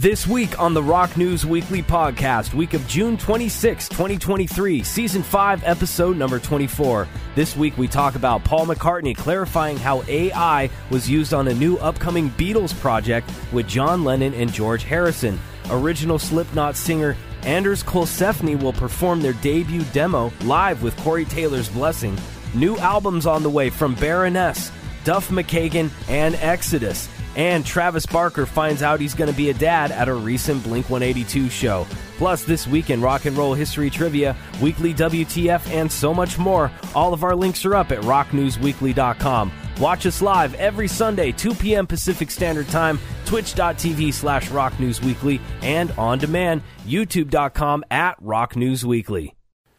This week on the Rock News Weekly podcast, week of June 26, 2023, season 5, episode number 24. This week we talk about Paul McCartney clarifying how AI was used on a new upcoming Beatles project with John Lennon and George Harrison. Original Slipknot singer Anders Colsefni will perform their debut demo live with Corey Taylor's blessing. New albums on the way from Baroness, Duff McKagan, and Exodus. And Travis Barker finds out he's going to be a dad at a recent Blink 182 show. Plus, this week in rock and roll history trivia, weekly WTF, and so much more. All of our links are up at rocknewsweekly.com. Watch us live every Sunday, 2 p.m. Pacific Standard Time, twitch.tv slash rocknewsweekly, and on demand, youtube.com at rocknewsweekly.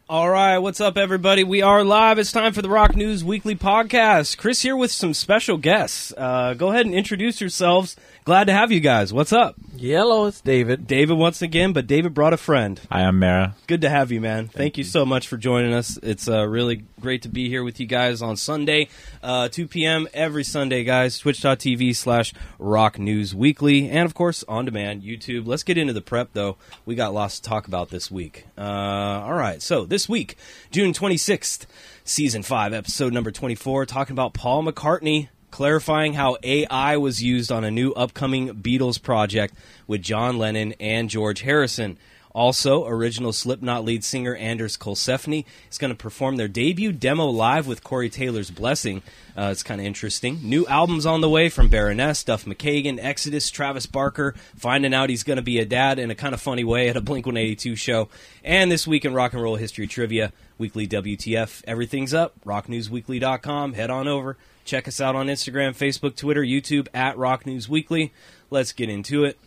All right, what's up, everybody? We are live. It's time for the Rock News Weekly podcast. Chris here with some special guests. Uh, go ahead and introduce yourselves. Glad to have you guys. What's up? Yellow, it's David. David once again, but David brought a friend. Hi, I'm Mara. Good to have you, man. Thank, you. so much for joining us. It's uh, really great to be here with you guys on Sunday, uh, 2 p.m. every Sunday, guys. Twitch.tv slash Rock News Weekly. And, of course, on demand, YouTube. Let's get into the prep, though. We got lots to talk about this week. Uh, all right, so this week, June 26th, season 5, episode number 24, talking about Paul McCartney clarifying how AI was used on a new upcoming Beatles project with John Lennon and George Harrison. Also, original Slipknot lead singer Anders Colsefni is going to perform their debut demo live with Corey Taylor's blessing. Uh, it's kind of interesting. New albums on the way from Baroness, Duff McKagan, Exodus, Travis Barker, finding out he's going to be a dad in a kind of funny way at a Blink 182 show. And this week in rock and roll history trivia, weekly WTF. Everything's up. RockNewsWeekly.com. Head on over. Check us out on Instagram, Facebook, Twitter, YouTube at Rock News Weekly. Let's get into it.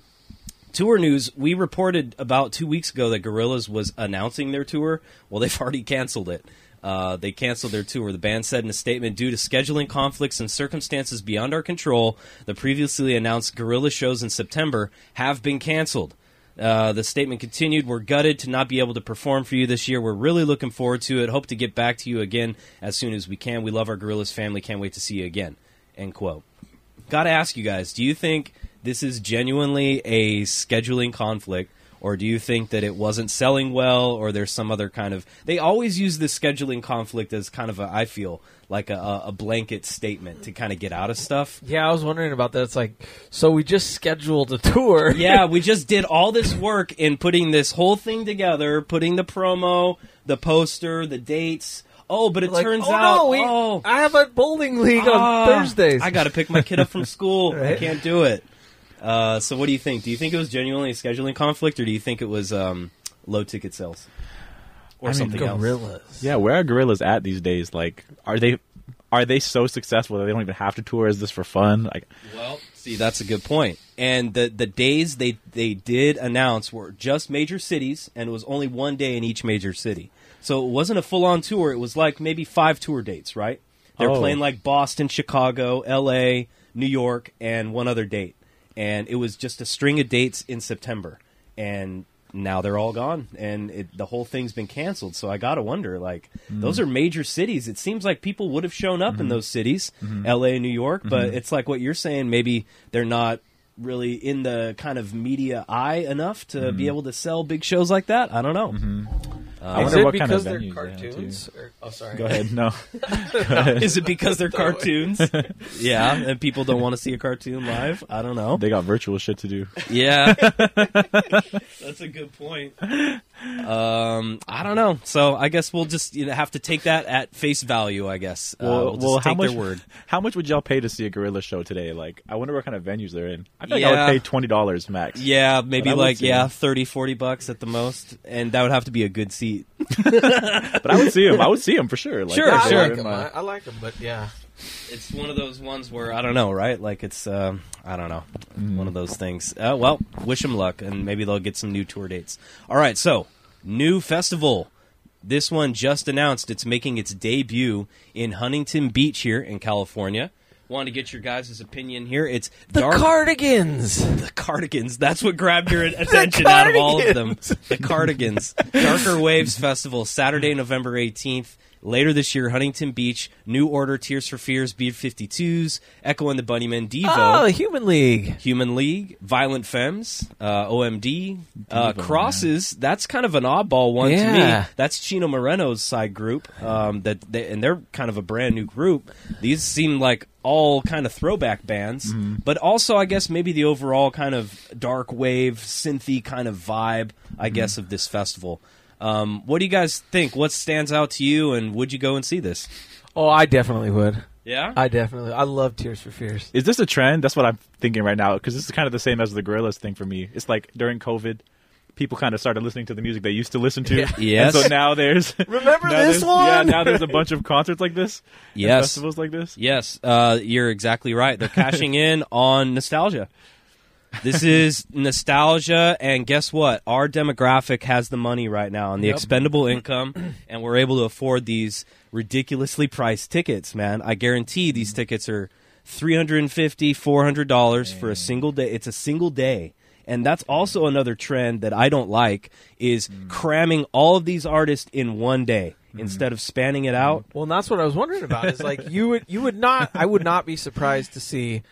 Tour news. We reported about two weeks ago that Gorillaz was announcing their tour. Well, they've already canceled it. Uh, they canceled their tour. The band said in a statement, due to scheduling conflicts and circumstances beyond our control, the previously announced Gorilla shows in September have been canceled. Uh, the statement continued, We're gutted to not be able to perform for you this year. We're really looking forward to it. Hope to get back to you again as soon as we can. We love our Gorillaz family. Can't wait to see you again. End quote. Got to ask you guys, do you think this is genuinely a scheduling conflict? Or do you think that it wasn't selling well, or there's some other kind of? They always use the scheduling conflict as kind of a, I feel like a, a blanket statement to kind of get out of stuff. Yeah, I was wondering about that. It's like, so we just scheduled a tour. yeah, we just did all this work in putting this whole thing together, putting the promo, the poster, the dates. Oh, but it Like, turns oh, out, no, we- oh, I have a bowling league ah, on Thursdays. I got to pick my kid up from school. I can't do it. Uh, so, what do you think? Do you think it was genuinely a scheduling conflict, or do you think it was um, low ticket sales, or I mean, something else? Gorillaz. Yeah, where are Gorillaz at these days? Like, are they are they so successful that they don't even have to tour? Is this for fun? Like, Well, see, that's a good point. And the the days they they did announce were just major cities, and it was only one day in each major city. So it wasn't a full on tour. It was like maybe five tour dates, right? They're Oh. playing like Boston, Chicago, L.A., New York, and one other date. And it was just a string of dates in September, and now they're all gone, and it, the whole thing's been canceled. So I gotta wonder, like, mm. those are major cities. It seems like people would have shown up in mm-hmm. those cities, mm-hmm. L.A., New York, but mm-hmm. it's like what you're saying. Maybe they're not really in the kind of media eye enough to be able to sell big shows like that. I don't know. Uh, I Is wonder it what because kind of they're venues they have, cartoons? Or- oh, sorry. Go ahead. No. Is it because they're cartoons? yeah, and people don't want to see a cartoon live. I don't know. they got virtual shit to do. Yeah, that's a good point. Um, I don't know. So I guess we'll just you know, have to take that at face value. I guess. uh, we'll just how take much? their word. How much would y'all pay to see a gorilla show today? Like, I wonder what kind of venues they're in. I think like Yeah. I would pay twenty dollars max. Yeah, maybe like yeah, them. 30, 40 bucks at the most, and that would have to be a good seat. but I would see him. I would see him for sure. Like, Sure, Yeah, if I sure. like in them. my- I, I like them, but yeah. It's one of those ones where I don't know, right? Like it's um, I don't know, Mm. one of those things. Uh, well, wish them luck, and maybe they'll get some new tour dates. All right, so new festival. This one just announced it's making its debut in Huntington Beach here in California. wanted to get your guys' opinion here. It's The dark cardigans. the cardigans. That's what grabbed your attention out of all of them. The cardigans. Darker Waves Festival, Saturday, November 18th. Later this year, Huntington Beach, New Order, Tears for Fears, B-52s, Echo and the Bunnymen, Devo. Oh, the Human League. Human League, Violent Femmes, uh, OMD, uh, Devo, Crosses. That's kind of an oddball one to me. That's Chino Moreno's side group. Um, that they, and they're kind of a brand new group. These seem like all kind of throwback bands, but also I guess maybe the overall kind of dark wave, synthy kind of vibe. I guess of this festival. Um, what do you guys think? What stands out to you, and would you go and see this? Oh, I definitely would. Yeah, I definitely. I love Tears for Fears. Is this a trend? That's what I'm thinking right now because this is kind of the same as the Gorillaz thing for me. It's like during COVID, people kind of started listening to the music they used to listen to. Yes. And so now there's Remember now this there's- one? Yeah. Now there's a bunch of concerts like this. and Yes. Festivals like this. Yes, uh, you're exactly right. They're cashing in on nostalgia. This is nostalgia, and guess what? Our demographic has the money right now and the Yep. expendable income, and we're able to afford these ridiculously priced tickets. Man, I guarantee these mm-hmm. tickets are three hundred and fifty, four hundred dollars $400 for a single day. It's a single day. And that's also another trend that I don't like is mm. cramming all of these artists in one day mm. instead of spanning it out. Well, and that's what I was wondering about. Is like you would you would not I would not be surprised to see,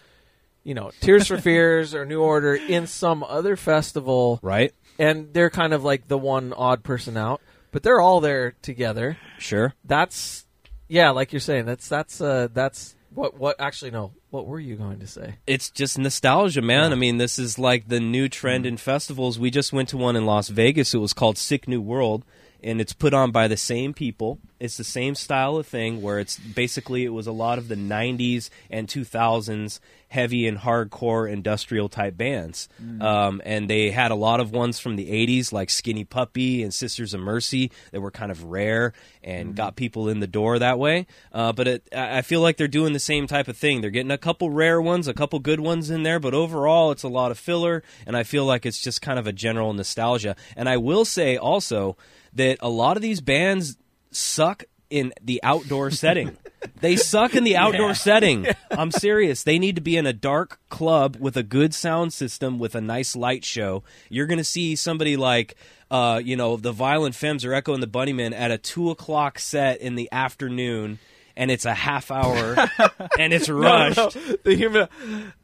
you know, Tears for Fears or New Order in some other festival, Right? and they're kind of like the one odd person out, but they're all there together. Sure. That's yeah, like you're saying. That's that's uh that's what what actually no. What were you going to say? it's just nostalgia, man. I mean, this is like the new trend in festivals. We just went to one in Las Vegas. It was called Sick New World, and it's put on by the same people. It's the same style of thing where it's basically it was a lot of the 90s and 2000s heavy and hardcore industrial type bands. Um, and they had a lot of ones from the 80s like Skinny Puppy and Sisters of Mercy that were kind of rare and got people in the door that way. Uh, but it, I feel like they're doing the same type of thing. They're getting a couple rare ones, a couple good ones in there, but overall it's a lot of filler. And I feel like it's just kind of a general nostalgia. And I will say also that a lot of these bands suck in the outdoor setting. They suck in the outdoor setting. I'm serious. They need to be in a dark club with a good sound system with a nice light show. You're going to see somebody like, uh, you know, the Violent Femmes or Echo and the Bunnymen at a two o'clock set in the afternoon, and it's a half hour, and it's rushed. the human.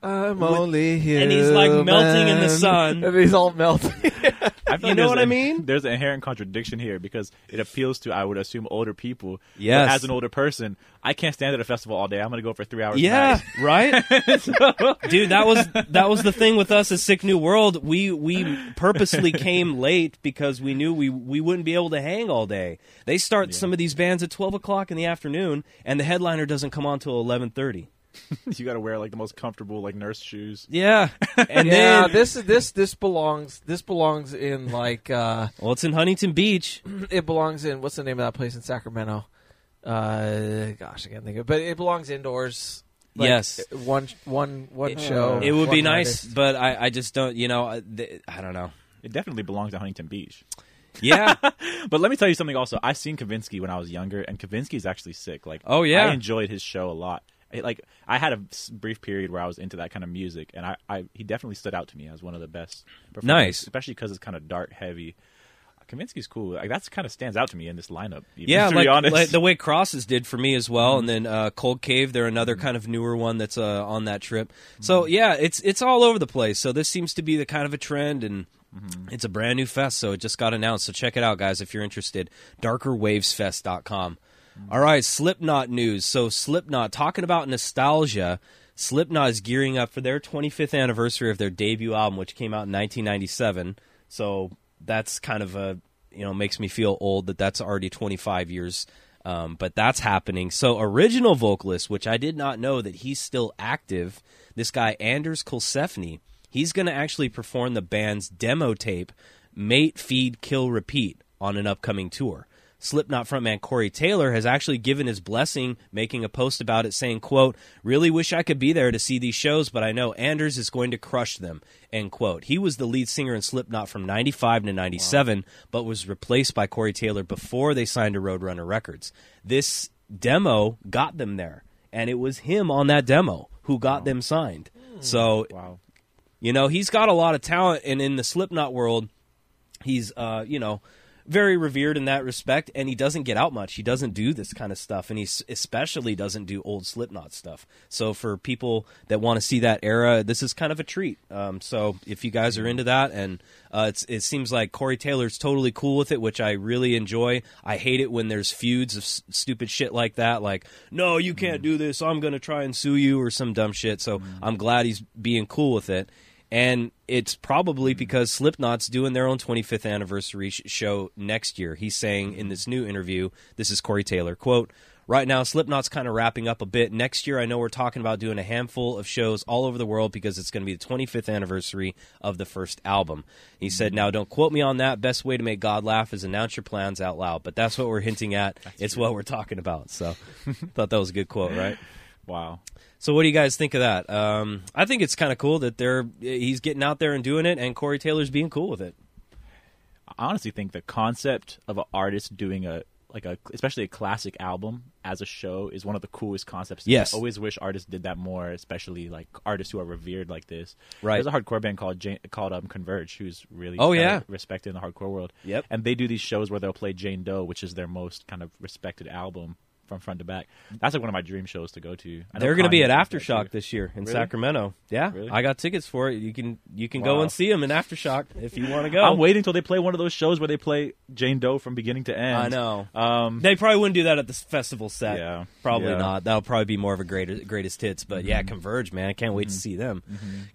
I'm only human. and he's, like, melting in the sun. and he's all melting. I You know what I a- mean? There's an inherent contradiction here because it appeals to, I would assume, older people. But Yes. as an older person, I can't stand at a festival all day. I'm going to go for three hours. Yeah, right, dude. That was that was the thing with us at Sick New World. We we purposely came late because we knew we we wouldn't be able to hang all day. They start some of these bands at twelve o'clock in the afternoon, and the headliner doesn't come on till eleven thirty. you got to wear like the most comfortable like nurse shoes. Yeah, and yeah, then this is this this belongs this belongs in like uh well, it's in Huntington Beach. it belongs in what's the name of that place in Sacramento? Uh, gosh, I can't think of. it. But it belongs indoors. Like, Yes. one one one It- show. It would be one nice, artist. but I I just don't. You know, I- th- I don't know. It definitely belongs to Huntington Beach. Yeah, But let me tell you something also. I seen Kavinsky when I was younger, and Kavinsky is actually sick. Like, Oh, yeah? I enjoyed his show a lot. Like, I had a brief period where I was into that kind of music, and I, I he definitely stood out to me as one of the best. Nice. especially because it's kind of dark, heavy. Kaminsky's cool. Like, that's kind of stands out to me in this lineup. even, yeah, to like, be honest. like the way Crosses did for me as well, and then uh, Cold Cave, they're another kind of newer one that's uh, on that trip. So yeah, it's it's all over the place. So this seems to be the kind of a trend, and it's a brand new fest. So it just got announced. So check it out, guys, if you're interested. DarkerWavesFest.com. All right, Slipknot news. So Slipknot talking about nostalgia. Slipknot is gearing up for their 25th anniversary of their debut album, which came out in 1997. So that's kind of a you know makes me feel old that that's already 25 years. Um, but that's happening. So original vocalist, which I did not know that he's still active. This guy Anders Colsefni, he's going to actually perform the band's demo tape, "Mate, Feed, Kill, Repeat" on an upcoming tour. Slipknot frontman Corey Taylor has actually given his blessing, making a post about it saying, quote, really wish I could be there to see these shows, but I know Anders is going to crush them, end quote. He was the lead singer in Slipknot from 95 to 97, but was replaced by Corey Taylor before they signed to Roadrunner Records. This demo got them there. and it was him on that demo who got them signed. So Wow. you know, he's got a lot of talent, and in the Slipknot world, he's uh, you know very revered in that respect, and he doesn't get out much. He doesn't do this kind of stuff, and he especially doesn't do old Slipknot stuff. So for people that want to see that era, this is kind of a treat. Um, so if you guys are into that, and uh, it's, it seems like Corey Taylor's totally cool with it, which I really enjoy. I hate it when there's feuds of s- stupid shit like that, like no, you can't do this. I'm going to try and sue you or some dumb shit. So I'm glad he's being cool with it and it's probably because Slipknot's doing their own 25th anniversary sh- show next year. He's saying in mm-hmm. this new interview, this is Corey Taylor, quote, Right now, Slipknot's kind of wrapping up a bit. Next year, I know we're talking about doing a handful of shows all over the world because it's going to be the 25th anniversary of the first album. He mm-hmm. said, Now, don't quote me on that. Best way to make God laugh is announce your plans out loud. But that's what we're hinting at. it's what we're talking about. So, thought that was a good quote, right? Wow. So what do you guys think of that? Um, I think it's kind of cool that they're he's getting out there and doing it, and Corey Taylor's being cool with it. I honestly think the concept of an artist doing a like a especially a classic album as a show is one of the coolest concepts. Yes. I always wish artists did that more, especially like artists who are revered like this. Right. There's a hardcore band called Jane, called um, Converge, who's really Oh, yeah. respected in the hardcore world. Yep. And they do these shows where they'll play Jane Doe, which is their most kind of respected album from front to back. That's like one of my dream shows to go to. They're going to be at Aftershock this year in Really? Sacramento. Yeah, Really? I got tickets for it. You can you can go and see them in Aftershock if you want to go. I'm waiting until they play one of those shows where they play Jane Doe from beginning to end. I know. Um, They probably wouldn't do that at the festival set. Yeah. Probably Yeah. Mm-hmm. not. That'll probably be more of a greatest greatest hits. But yeah, Converge, man, I can't wait to see them.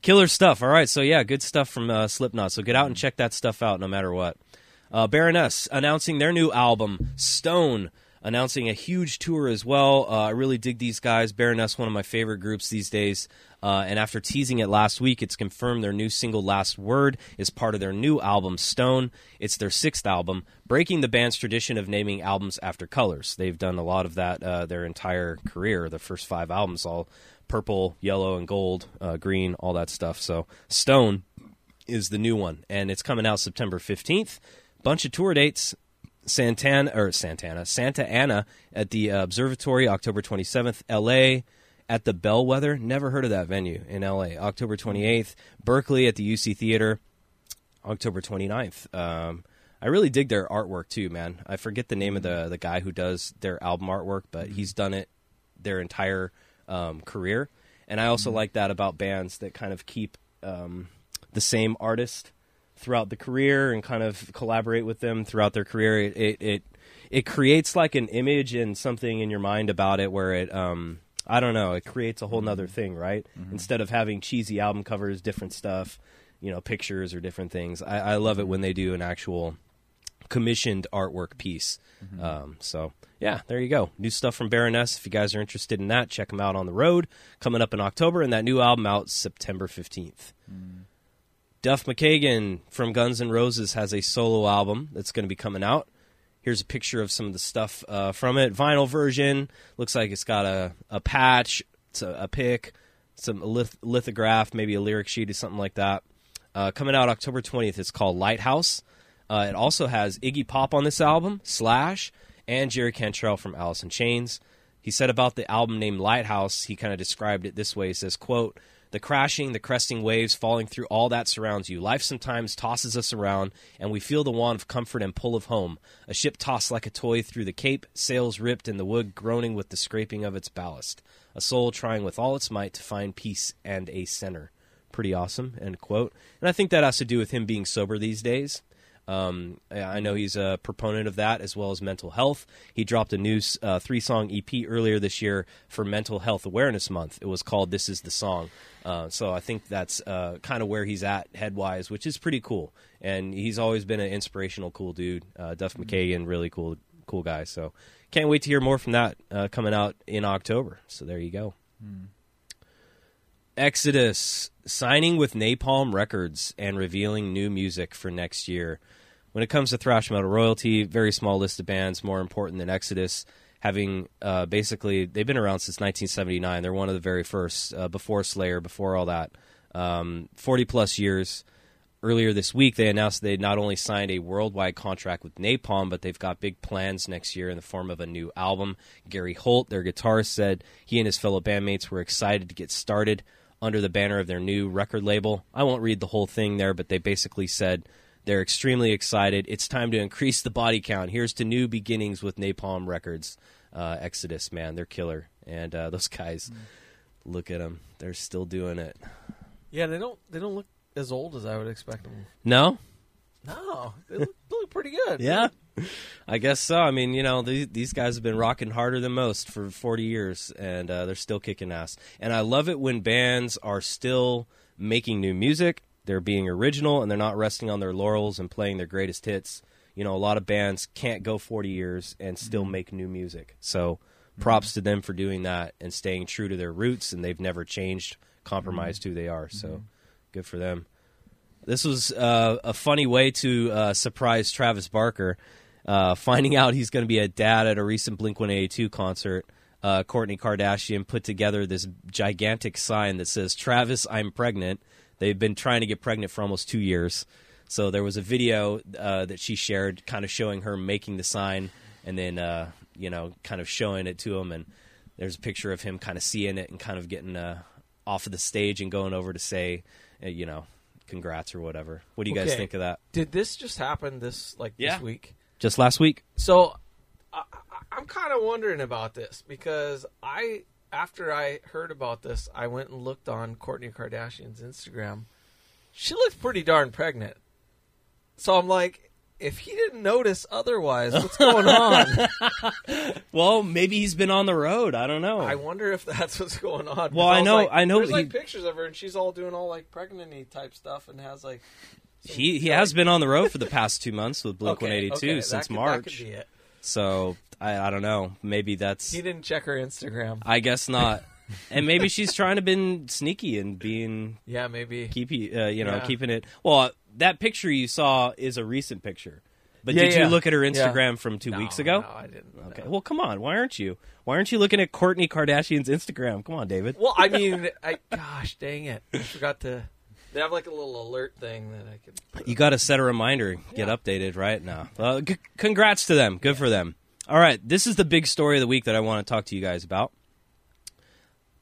Killer stuff. All right, so yeah, good stuff from uh, Slipknot. So get out Mm-hmm. and check that stuff out, no matter what. Uh, Baroness announcing their new album, Stone. Announcing a huge tour as well. Uh, I really dig these guys. Baroness, one of my favorite groups these days. Uh, and after teasing it last week, it's confirmed their new single "Last Word" is part of their new album "Stone." It's their sixth album, breaking the band's tradition of naming albums after colors. They've done a lot of that uh, their entire career. The first five albums, all purple, yellow, and gold, uh, green, all that stuff. So "Stone" is the new one, and it's coming out September fifteenth. Bunch of tour dates. Santana or Santana, Santa Ana at the uh, Observatory, October 27th. L.A. at the Bellwether. Never heard of that venue in L.A. October 28th. Berkeley at the UC Theater, October 29th. Um, I really dig their artwork too, man. I forget the name of the the guy who does their album artwork, but he's done it their entire um, career. And I also like that about bands that kind of keep um, the same artist throughout the career and kind of collaborate with them throughout their career. It it it, it creates like an image and something in your mind about it where it um I don't know, it creates a whole mm-hmm. nother thing, right? Mm-hmm. Instead of having cheesy album covers, different stuff, you know, pictures or different things. I, I love it mm-hmm. when they do an actual commissioned artwork piece. Um, so yeah, there you go. New stuff from Baroness. If you guys are interested in that, check them out on the road. Coming up in October, and that new album out September fifteenth. Mm. Duff McKagan from Guns N' Roses has a solo album that's going to be coming out. Here's a picture of some of the stuff uh, from it. Vinyl version looks like it's got a, a patch, it's a, a pic, some lith- lithograph, maybe a lyric sheet or something like that. Uh, coming out October 20th. It's called Lighthouse. Uh, it also has Iggy Pop on this album, Slash, and Jerry Cantrell from Alice in Chains. He said about the album named Lighthouse, he kind of described it this way. He says, quote, the crashing, the cresting waves falling through all that surrounds you. Life sometimes tosses us around, and we feel the want of comfort and pull of home. A ship tossed like a toy through the cape, sails ripped, and the wood groaning with the scraping of its ballast. A soul trying with all its might to find peace and a center. Pretty awesome, end quote. And I think that has to do with him being sober these days. Um, I know he's a proponent of that as well as mental health. He dropped a new uh, three song EP earlier this year for Mental Health Awareness Month. It was called This Is the Song. Uh, so I think that's uh, kind of where he's at head wise, which is pretty cool. And he's always been an inspirational, cool dude. Uh, Duff McKagan, really cool, cool guy. So can't wait to hear more from that uh, coming out in October. So there you go. Exodus signing with Napalm Records and revealing new music for next year. When it comes to thrash metal royalty, very small list of bands more important than Exodus. Having uh, basically, they've been around since 1979. They're one of the very first, uh, before Slayer, before all that. Um, 40 plus years. earlier this week, they announced they not only signed a worldwide contract with Napalm, but they've got big plans next year in the form of a new album. Gary Holt, their guitarist, said he and his fellow bandmates were excited to get started under the banner of their new record label. I won't read the whole thing there, but they basically said they're extremely excited. It's time to increase the body count. Here's to new beginnings with Napalm Records. Uh, Exodus, man, they're killer. And uh, those guys, look at them. They're still doing it. Yeah, they don't they don't look as old as I would expect them. No? No, they look, they look pretty good. Yeah. I guess so. I mean, you know, these, these guys have been rocking harder than most for 40 years, and uh, they're still kicking ass. And I love it when bands are still making new music. They're being original, and they're not resting on their laurels and playing their greatest hits. You know, a lot of bands can't go 40 years and still make new music. So props to them for doing that and staying true to their roots, and they've never changed, compromised who they are. So good for them. This was uh, a funny way to uh, surprise Travis Barker, uh, finding out he's going to be a dad at a recent Blink 182 concert. Uh, Kourtney Kardashian put together this gigantic sign that says, Travis, I'm pregnant. They've been trying to get pregnant for almost two years. So there was a video uh, that she shared kind of showing her making the sign and then, uh, you know, kind of showing it to him. And there's a picture of him kind of seeing it and kind of getting uh, off of the stage and going over to say, uh, you know, congrats or whatever. What do you guys Okay. think of that? Did this just happen this like Yeah. this week? Just last week? So I, I, I'm kind of wondering about this because I, after I heard about this, I went and looked on Kourtney Kardashian's Instagram. She looks pretty darn pregnant. So I'm like, if he didn't notice otherwise, what's going on? Well, maybe he's been on the road. I don't know. I wonder if that's what's going on. Well, I was know- like- I know There's like pictures of her, and she's all doing all like pregnancy type stuff, and has like. He he has been on the road for the past two months with Blink Okay, 182 okay, since could- March. could be it. So I, I don't know. Maybe that's. He didn't check her Instagram. I guess not. and maybe she's trying to been sneaky and being Yeah, maybe. keep uh, you know Yeah. keeping it. Well, that picture you saw is a recent picture. But Yeah, did yeah. you look at her. Instagram from two No, weeks ago? No, I didn't. Okay. no. Well, come on. Why aren't you? Why aren't you looking at Kourtney Kardashian's Instagram? Come on, David. Well, I mean, I gosh dang it, I forgot to. They have like a little alert thing that I could. You got to set a reminder, get Yeah. updated right now. Uh, c- congrats to them. Good for them. All right, this is the big story of the week that I want to talk to you guys about.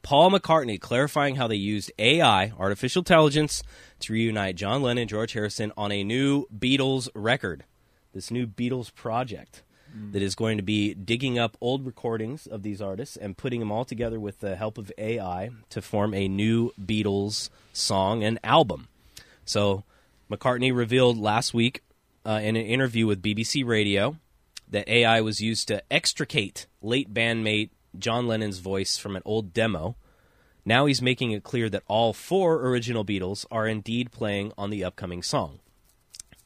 Paul McCartney clarifying how they used AI, artificial intelligence, to reunite John Lennon and George Harrison on a new Beatles record. This new Beatles project that is going to be digging up old recordings of these artists and putting them all together with the help of AI to form a new Beatles song and album. So McCartney revealed last week uh, in an interview with BBC Radio that AI was used to extricate late bandmate John Lennon's voice from an old demo. Now he's making it clear that all four original Beatles are indeed playing on the upcoming song.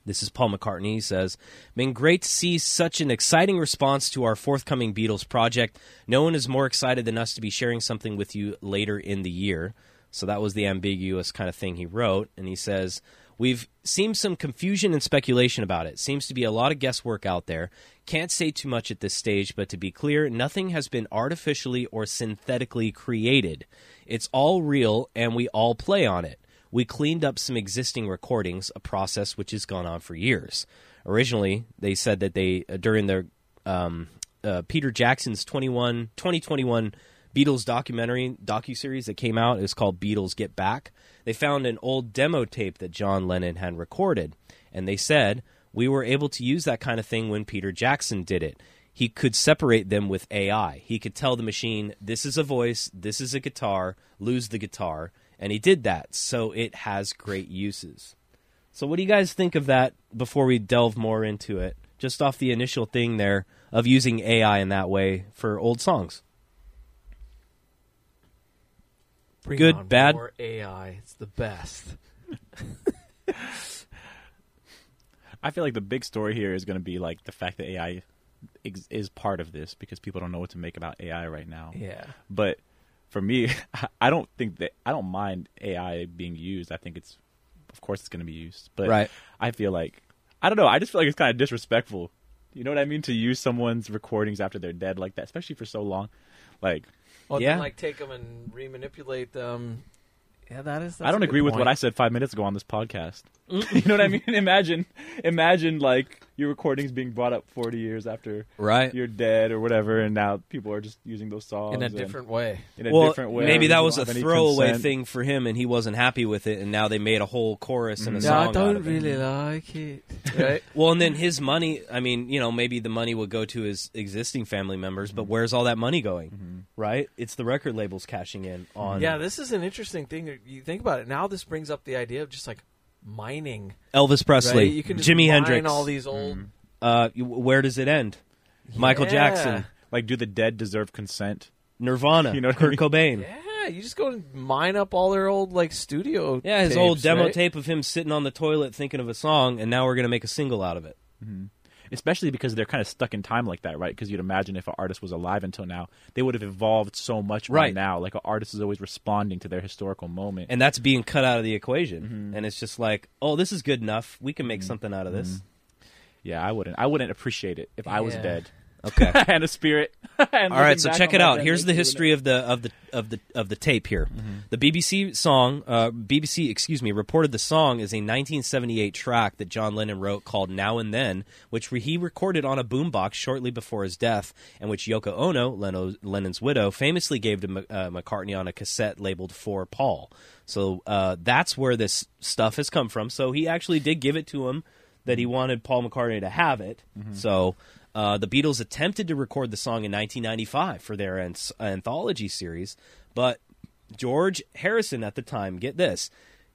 This is Paul McCartney. He says, Been great to see such an exciting response to our forthcoming Beatles project. No one is more excited than us to be sharing something with you later in the year. So that was the ambiguous kind of thing he wrote. And he says, We've seen some confusion and speculation about it. Seems to be a lot of guesswork out there. Can't say too much at this stage, but to be clear, nothing has been artificially or synthetically created. It's all real, and we all play on it. We cleaned up some existing recordings, a process which has gone on for years. Originally, they said that they, uh, during their um, uh, Peter Jackson's 21, 2021 Beatles documentary docu series that came out, it was called Beatles Get Back. They found an old demo tape that John Lennon had recorded, and they said we were able to use that kind of thing when Peter Jackson did it. He could separate them with AI. He could tell the machine, this is a voice, this is a guitar, lose the guitar, and he did that. So it has great uses. So what do you guys think of that before we delve more into it? Just off the initial thing there of using AI in that way for old songs. Bring Good, on bad? more AI. It's the best. I feel like the big story here is going to be like the fact that AI ex- is part of this because people don't know what to make about AI right now. Yeah. But for me, I don't think that I don't mind AI being used. I think it's, of course, it's going to be used. But Right. I feel like I don't know. I just feel like it's kind of disrespectful. You know what I mean? To use someone's recordings after they're dead like that, especially for so long. Like, Well, Yeah. then like take them and remanipulate them Yeah, that is. I don't agree with what I said five minutes ago on this podcast. you know what I mean? Imagine, imagine like your recordings being brought up forty years after Right. you're dead or whatever, and now people are just using those songs in a different way. in a well, different way. maybe that was a throwaway consent. thing for him, and he wasn't happy with it, and now they made a whole chorus and a Mhm. song. I don't of it. really like it. Right? Well, and then his money. I mean, you know, maybe the money would go to his existing family members, but where's all that money going? Mhm. Right? It's the record labels cashing in on yeah, this is an interesting thing. You think about it. Now this brings up the idea of just like mining. Elvis Presley, Right? You can just Jimi mine Hendrix. all these old. Mhm. uh, you- where does it end? Michael Yeah. Jackson, Like, do the dead deserve consent? Nirvana, You know what I Kurt mean? Cobain. Yeah, you just go and mine up all their old like studio. Yeah, his tapes, old demo right? tape of him sitting on the toilet thinking of a song, and now we're gonna make a single out of it. Especially because they're kind of stuck in time like that, right? Because you'd imagine if an artist was alive until now, they would have evolved so much by Right. now. Like an artist is always responding to their historical moment. and that's being cut out of the equation. Mm-hmm. And it's just like, oh, this is good enough. We can make something out of this. yeah, I wouldn't. I wouldn't appreciate it if I was dead Okay. and a spirit. All right, so check it out. Here's the history of the of the of the of the tape here. The BBC song, uh, BBC, excuse me, reported the song is a 1978 track that John Lennon wrote called "Now and Then," which he recorded on a boombox shortly before his death, and which Yoko Ono, Leno, Lennon's widow, famously gave to M- uh, McCartney on a cassette labeled "For Paul." So uh, that's where this stuff has come from. So he actually did give it to him that he wanted Paul McCartney to have it. So uh, the Beatles attempted to record the song in 1995 for their anth- anthology series, but George Harrison at the time, get this,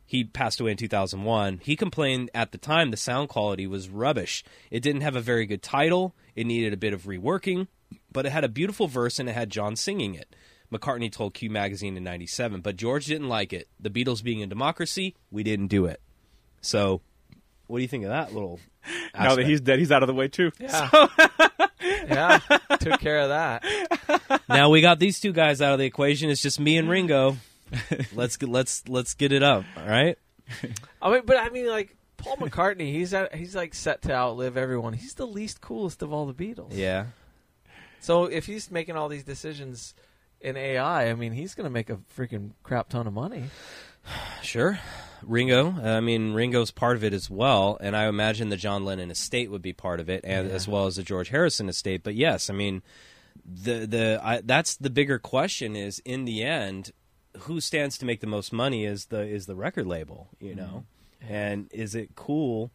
he passed away in 2001. He complained at the time the sound quality was rubbish. It didn't have a very good title, it needed a bit of reworking, but it had a beautiful verse and it had John singing it. McCartney told Q Magazine in 97, but George didn't like it. The Beatles being a democracy, we didn't do it. So, what do you think of that little Now that he's dead, he's out of the way too. Yeah, yeah, took care of that. now we got these two guys out of the equation. It's just me and Ringo. let's get let's let's get it up. All right. I mean, but I mean, like Paul McCartney, he's at, he's like set to outlive everyone. He's the least coolest of all the Beatles. Yeah. So if he's making all these decisions in AI, I mean, he's going to make a freaking crap ton of money. Sure. Ringo. I mean, Ringo's part of it as well, and I imagine the John Lennon estate would be part of it, and Yeah. as well as the George Harrison estate. But yes, I mean, the the I, that's the bigger question is in the end, who stands to make the most money is the is the record label, you know, and is it cool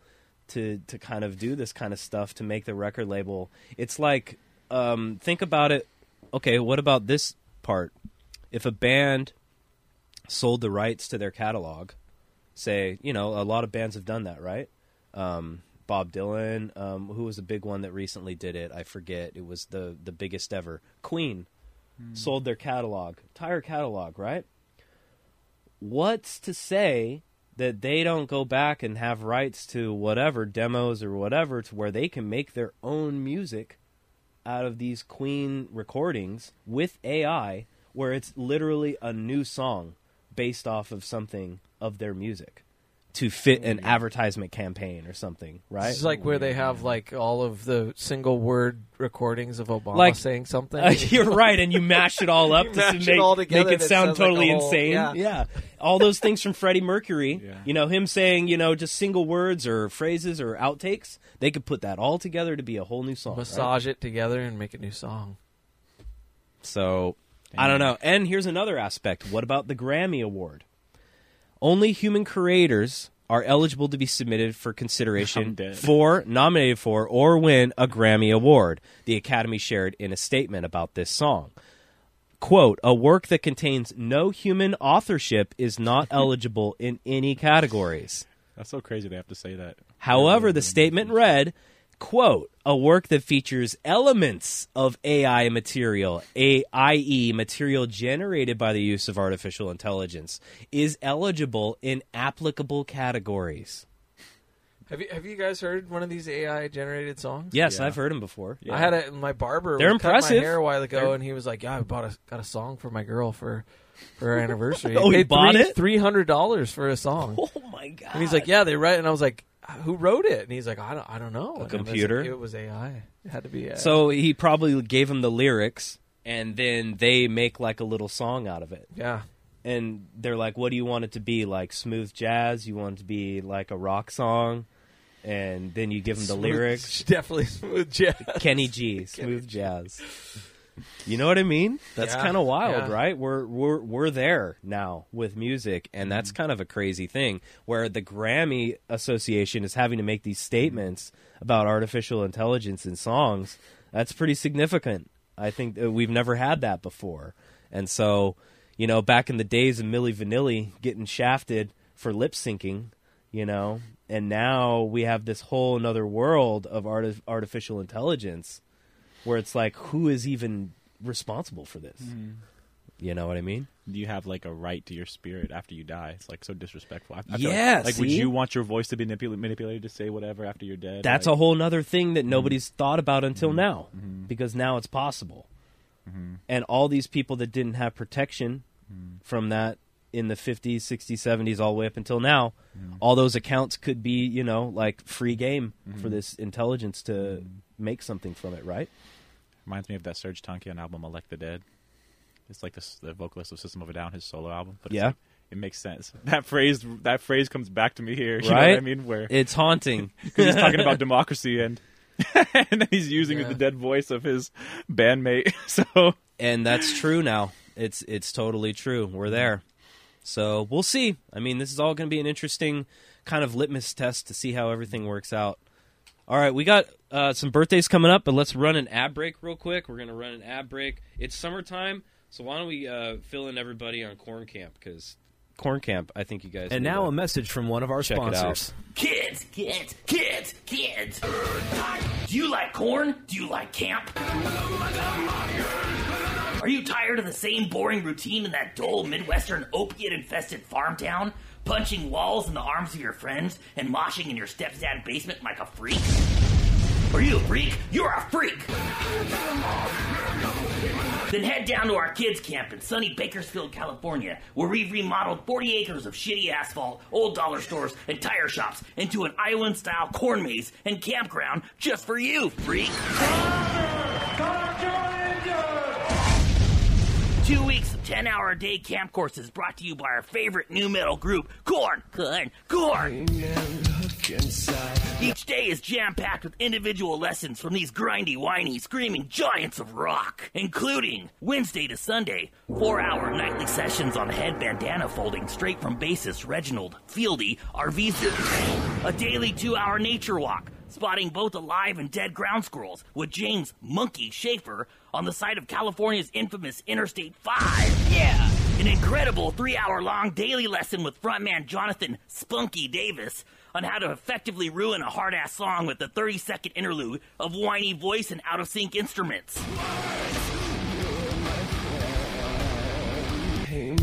to to kind of do this kind of stuff to make the record label? It's like um, think about it. Okay, what about this part? If a band sold the rights to their catalog, say, you know, a lot of bands have done that, right? Um, Bob Dylan, um, who was the big one that recently did it? I forget. It was the the biggest ever. Queen sold their catalog, entire catalog, right? What's to say that they don't go back and have rights to whatever demos or whatever to where they can make their own music out of these Queen recordings with AI, where it's literally a new song based off of something of their music to fit an advertisement campaign or something, right? It's like where they have like all of the single word recordings of Obama Like- saying something. Uh, you're right, and you mash it all up to mash make, it all together make it and it sound sounds like a totally whole- insane. yeah. all those things from Freddie Mercury. Yeah. You know, him saying you know just single words or phrases or outtakes. They could put that all together to be a whole new song. right? Massage it together and make a new song. So I don't know. And here's another aspect. What about the Grammy Award? Only human creators are eligible to be submitted for consideration for, nominated for, or win a Grammy Award. The Academy shared in a statement about this song. Quote, a work that contains no human authorship is not eligible in any categories. That's so crazy they have to say that. However, the statement read, quote, a work that features elements of AI material, AIE material generated by the use of artificial intelligence, is eligible in applicable categories. Have you have you guys heard one of these AI generated songs? Yes, Yeah. I've heard them before. I had it. My barber. They're was cutting impressive. My hair a while ago, They're- and he was like, "Yeah, I bought a got a song for my girl for for her anniversary." Oh, he paid bought three, it? Three hundred dollars for a song. Oh my god! And he's like, "Yeah, they write." And I was like, "Who wrote it?" And he's like, "I don't, I don't know." And I was like, computer? it was AI. It had to be. AI. So he probably gave him the lyrics, and then they make like a little song out of it. yeah, and they're like, "What do you want it to be? Like smooth jazz? You want it to be like a rock song?" And then you give them the Smooth- lyrics. definitely smooth jazz. Kenny G, smooth jazz. You know what I mean? That's Yeah, kind of wild, yeah. right? We're we're we're there now with music, and that's Mm-hmm. kind of a crazy thing. Where the Grammy Association is having to make these statements about artificial intelligence in songs. That's pretty significant. I think that we've never had that before, and so you know, back in the days of Milli Vanilli getting shafted for lip syncing, you know, and now we have this whole another world of arti- artificial intelligence where it's like who is even responsible for this? Mm-hmm. You know what i mean? Do you have like a right to your spirit after you die? It's like so disrespectful. I, I Yeah, Like, like would you want your voice to be manipul- manipulated to say whatever after you're dead? that's Like, a whole nother thing that mm-hmm. nobody's thought about until mm-hmm. now because now it's possible. And all these people that didn't have protection from that in the 50s 60s 70s all the way up until now all those accounts could be you know like free game for this intelligence to make something from it right reminds me of that Serj Tankian album, "Elect the Dead." It's like this, the vocalist of System of a Down, his solo album. But Yeah. like, it makes sense. That phrase, that phrase comes back to me here. You know Right? what I mean? Where it's haunting because he's talking about democracy and and then he's using Yeah. the dead voice of his bandmate. So and that's true now. It's it's totally true. We're there. So we'll see. I mean, this is all going to be an interesting kind of litmus test to see how everything works out. All right, we got uh, some birthdays coming up, but let's run an ad break real quick. We're going to run an ad break. It's summertime, so why don't we uh, fill in everybody on Corn Camp because Corn Camp, I think you guys. And now to a message from one of our check it sponsors. Kids, kids, kids, kids. Do you like corn? Do you like camp? Are you tired of the same boring routine in that dull Midwestern opiate infested farm town? Punching walls in the arms of your friends and moshing in your stepdad basement like a freak? Are you a freak? You're a freak! Then head down to our kids' camp in sunny Bakersfield, California, where we've remodeled 40 acres of shitty asphalt, old dollar stores, and tire shops into an island style corn maze and campground just for you, freak! Two weeks of 10 hour a day camp courses brought to you by our favorite new metal group, Korn, Korn, Korn. Each day is jam packed with individual lessons from these grindy, whiny, screaming giants of rock, including Wednesday to Sunday, four hour nightly sessions on head bandana folding straight from bassist Reginald Fieldy Arvizu, a daily two hour nature walk spotting both alive and dead ground squirrels with James Munky Shaffer on the site of California's infamous Interstate 5. Yeah! An incredible three hour long daily lesson with frontman Jonathan Spunky Davis on how to effectively ruin a hard ass song with a 30 second interlude of whiny voice and out of sync instruments. And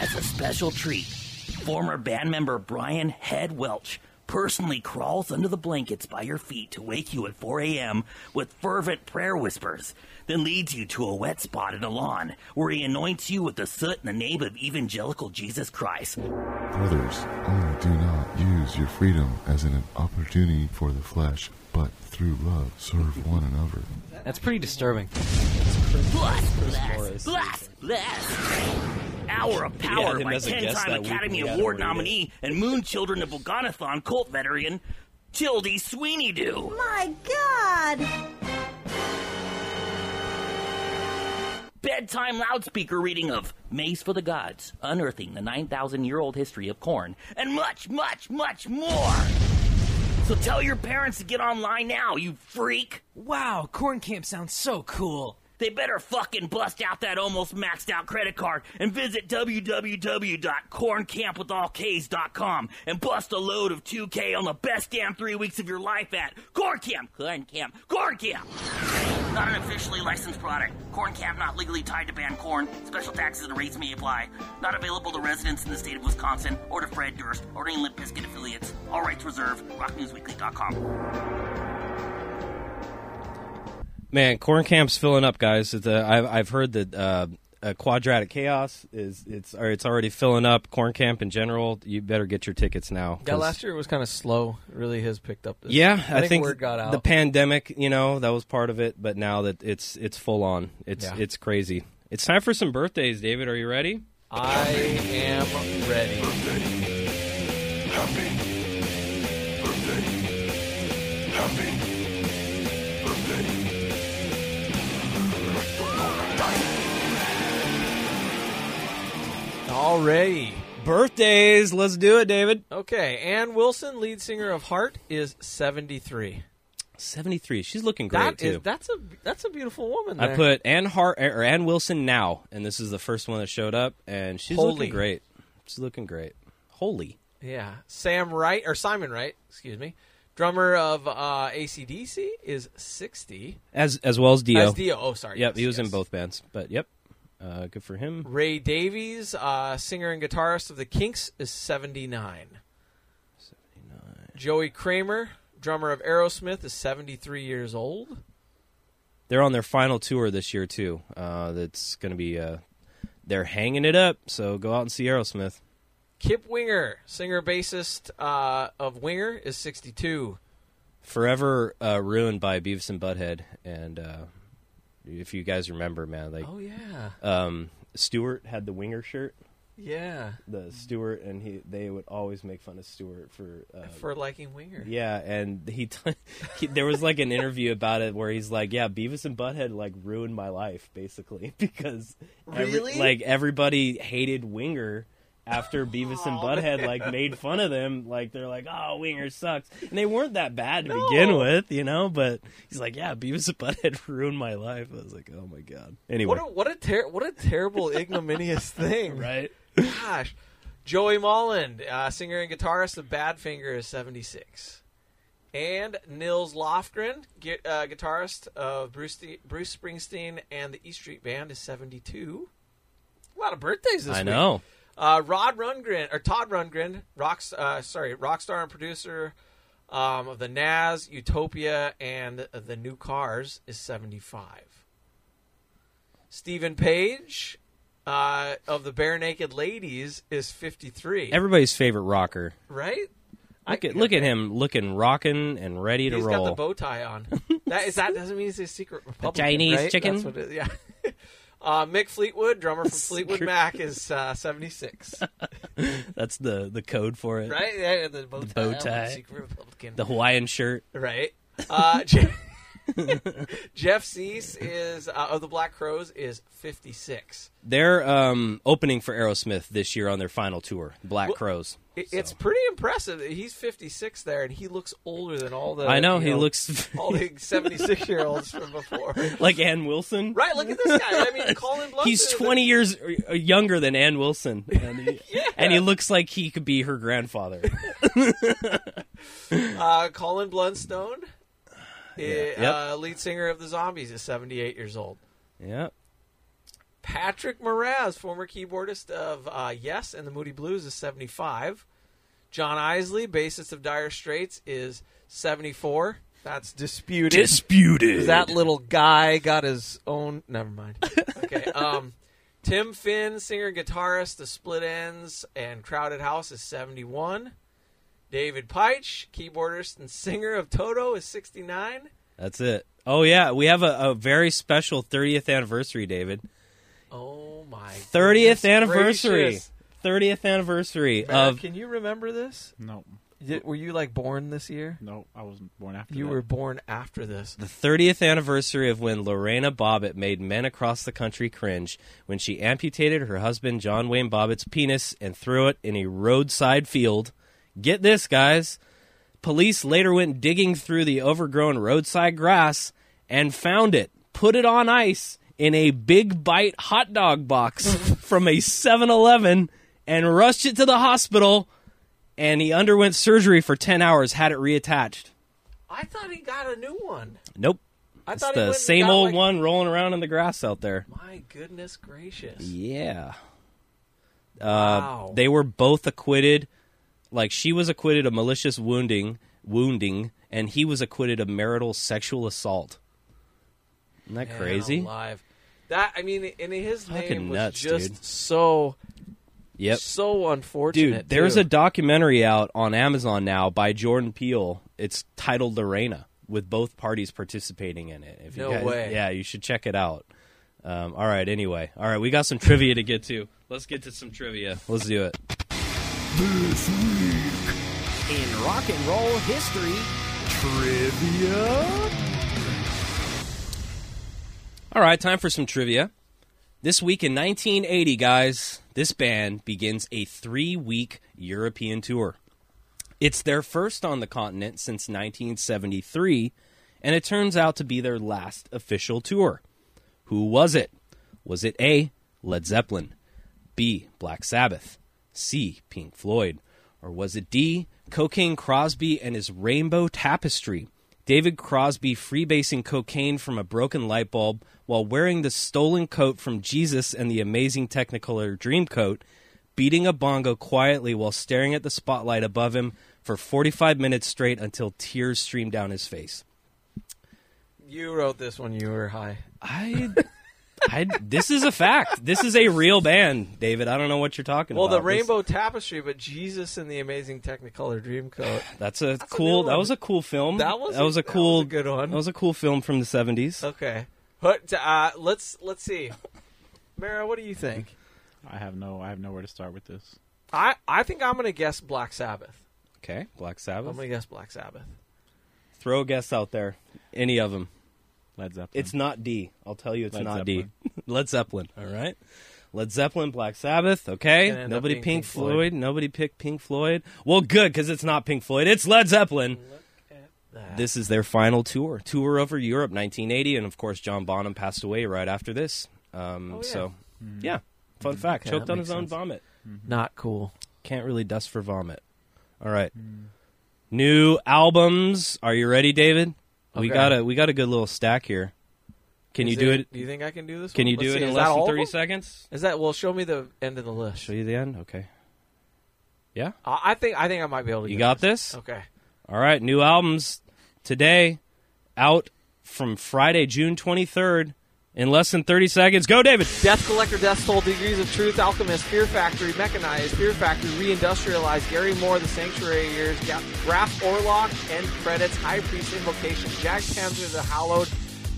as a special treat, former band member Brian Head Welch personally crawls under the blankets by your feet to wake you at 4 a.m. with fervent prayer whispers, then leads you to a wet spot in a lawn where he anoints you with the soot in the name of evangelical Jesus Christ. Brothers, only do not use your freedom as an opportunity for the flesh, but through love serve one another. That's pretty disturbing. Bless, bless, Morris. bless, bless. Hour of Power him by as a guest 10-time Academy Award read it. nominee and Moon Children of Boganathon cult veteran Tildy Sweeney Doo. My God! Bedtime loudspeaker reading of Maze for the Gods, unearthing the 9,000 year old history of corn, and much, much, much more. So tell your parents to get online now, you freak. Wow, Corn Camp sounds so cool. They better fucking bust out that almost maxed out credit card and visit www.corncampwithallks.com and bust a load of 2K on the best damn three weeks of your life at Corn Camp. Corn Camp. Corn Camp. Not an officially licensed product. Corn Camp not legally tied to ban Korn. Special taxes and rates may apply. Not available to residents in the state of Wisconsin or to Fred Durst or any Limp Bizkit affiliates. All rights reserved. RockNewsWeekly.com. Man, corn camp's filling up, guys. It's, uh, I've I've heard that uh, uh, Quadratic Chaos is it's or it's already filling up. Corn Camp in general, you better get your tickets now. Yeah, last year was kind of slow. It really has picked up. This. Yeah, I, I, think, think word got out. the pandemic, you know, that was part of it. But now that it's it's full on, it's Yeah. it's crazy. It's time for some birthdays, David. Are you ready? I am ready. Already. Birthdays. Let's do it, David. Okay, Ann Wilson, lead singer of Heart, is seventy-three. Seventy three. She's looking great That too. is that's a that's a beautiful woman. I there. put Ann Hart or Ann Wilson now, and this is the first one that showed up, and she's Holy. looking great. She's looking great. Holy. Yeah, Sam Wright or Simon Wright, excuse me, drummer of uh, ACDC, is sixty. As as well as Dio. As Dio. Oh, sorry. Yep, yes, he was in both bands. But yep, uh, good for him. Ray Davies, uh, singer and guitarist of the Kinks, is 79. 79. Joey Kramer, drummer of Aerosmith, is 73 years old. They're on their final tour this year too. Uh, that's going to be. Uh, they're hanging it up. So go out and see Aerosmith. Kip Winger, singer bassist uh, of Winger, is 62. Forever uh, ruined by Beavis and Butthead, and uh, if you guys remember, man, like Oh yeah, um, Stewart had the Winger shirt. yeah. The Stewart, and he they would always make fun of Stewart for uh, For liking Winger. Yeah, and he, t- he there was like an interview about it where he's like, "Yeah, Beavis and Butthead like ruined my life basically because every- Really? like everybody hated Winger after Beavis and Butthead like made fun of them. Like they're like, "Oh, Winger sucks," and they weren't that bad to begin with, you know. But he's like, "Yeah, Beavis and Butthead ruined my life." I was like, "Oh my god." Anyway, What a what a ter- what a terrible ignominious thing. right? Gosh. Joey Molland, uh, singer and guitarist of Badfinger, is 76. And Nils Lofgren, gu- uh, guitarist of Bruce, Bruce Springsteen and the E Street Band, is 72. A lot of birthdays this I week. know. Uh, Rod Rundgren, or Todd Rundgren, rock, uh, sorry, rock star and producer um, of the Nazz, Utopia, and the New Cars, is 75. Stephen Page uh, of the Barenaked Ladies is 53. Everybody's favorite rocker. right? Look I- at look at him looking rocking and ready to He's roll. got the bow tie on. that is that doesn't mean he's a secret Republican. Chinese right? chicken? That's what it. Yeah. Uh, Mick Fleetwood, drummer from Fleetwood Mac, is uh, 76. That's the the code for it. right? Yeah, the bow tie. bow tie. Secret Republican. The Hawaiian shirt. Right. Uh, Jeff Cease is uh, of the Black Crowes is 56. They're um, opening for Aerosmith this year on their final tour, Black Well, Crows. It, So. It's pretty impressive. He's 56 there, and he looks older than all the. I know he looks all the 76 year olds from before. like Ann Wilson. Right. Look at this guy. I mean, Colin Blunt. He's 20 years uh, younger than Ann Wilson, and he, and he looks like he could be her grandfather. Uh, Colin Blunstone, eh, Yep. uh, lead singer of the Zombies, is 78 years old. Yep. Patrick Moraz, former keyboardist of uh, Yes and the Moody Blues, is 75. John Illsley, bassist of Dire Straits, is 74. That's disputed. disputed. that little guy got his own. Never mind. Okay. Um, Tim Finn, singer and guitarist of Split Enz and Crowded House, is 71. David Paich, keyboardist and singer of Toto, is 69. That's it. Oh yeah, we have a, a very special 30th anniversary, David. Oh my! 30th anniversary. gracious. 30th anniversary Matt, of can you remember this? No, Did, were you like born this year? no, I wasn't born after. You that. were born after this. the 30th anniversary of when Lorena Bobbitt made men across the country cringe when she amputated her husband John Wayne Bobbitt's penis and threw it in a roadside field. Get this, guys. Police later went digging through the overgrown roadside grass and found it, put it on ice in a big bite hot dog box from a 7 Eleven, and rushed it to the hospital. And he underwent surgery for 10 hours, had it reattached. I thought he got a new one. Nope. I It's thought the same old like- one rolling around in the grass out there. My goodness gracious! Yeah. Uh, Wow. They were both acquitted. Like she was acquitted of malicious wounding, wounding, and he was acquitted of marital sexual assault. Isn't that Man crazy? alive. That I mean, and his Fucking name was nuts, just dude. so Yep. so unfortunate. Dude, there's a documentary out on Amazon now by Jordan Peele. It's titled Lorena, with both parties participating in it. If you No guys- way. Yeah, you should check it out. Um, all right. Anyway, all right, we got some trivia to get to. Let's get to some trivia. Let's do it. In rock and roll history, trivia. All right, time for some trivia. This week in 1980, guys, this band begins a three week European tour. It's their first on the continent since 1973, and it turns out to be their last official tour. Who was it? Was it A. Led Zeppelin, B. Black Sabbath, C. Pink Floyd, or was it D. Cocaine Crosby and his Rainbow Tapestry? David Crosby freebasing cocaine from a broken light bulb while wearing the stolen coat from Jesus and the amazing Technicolor Dreamcoat, beating a bongo quietly while staring at the spotlight above him for 45 minutes straight until tears streamed down his face. you wrote this when you were high. I, I, this is a fact. This is a real band, David. I don't know what you're talking Well, about. Well, the This- Rainbow Tapestry, but Jesus and the Amazing Technicolor Dreamcoat. that's a a cool. new That was a cool film. That was that a- was a that was cool a good one. That was a cool film from the 70s. Okay, but uh, let's let's see. Mara, what do you think? I have no, I have nowhere to start with this. I I think I'm gonna guess Black Sabbath. Okay, Black Sabbath. I'm gonna guess Black Sabbath. Throw a guess out there. Any of them. Led Zeppelin. It's not D. I'll tell you it's Led not Zeppelin. D. Led Zeppelin. All right. Led Zeppelin, Black Sabbath. Okay. Gonna end up Nobody Pink, Pink Floyd. Floyd. Nobody picked Pink Floyd. Well, good because it's not Pink Floyd. It's Led Zeppelin. This is their final tour. Tour over Europe, 1980, and of course John Bonham passed away right after this. Um, Oh, yeah. So, mm-hmm. yeah. Fun mm-hmm. fact: Okay, choked on makes his own sense. vomit. Mm-hmm. not cool. Can't really dust for vomit. All right. Mm. New albums. Are you ready, David? We Okay. got a we got a good little stack here. Can Is you do it? Do you think I can do this? Can one? you do Let's it see, in is less than of thirty them? seconds? Is that? Well, show me the end of the list. Show you the end. Okay. Yeah. I I think I think I might be able to. You get got this? Okay. All right. New albums today, out from Friday, June twenty third. In less than thirty seconds. Go, David. Death Collector, Death Toll, Degrees of Truth, Alchemist, Fear Factory, Mechanized, Fear Factory, Reindustrialized, Gary Moore, The Sanctuary Years, Graf Orlock, End Credits, High Priest Invocation, Jack Panzer, The Hallowed,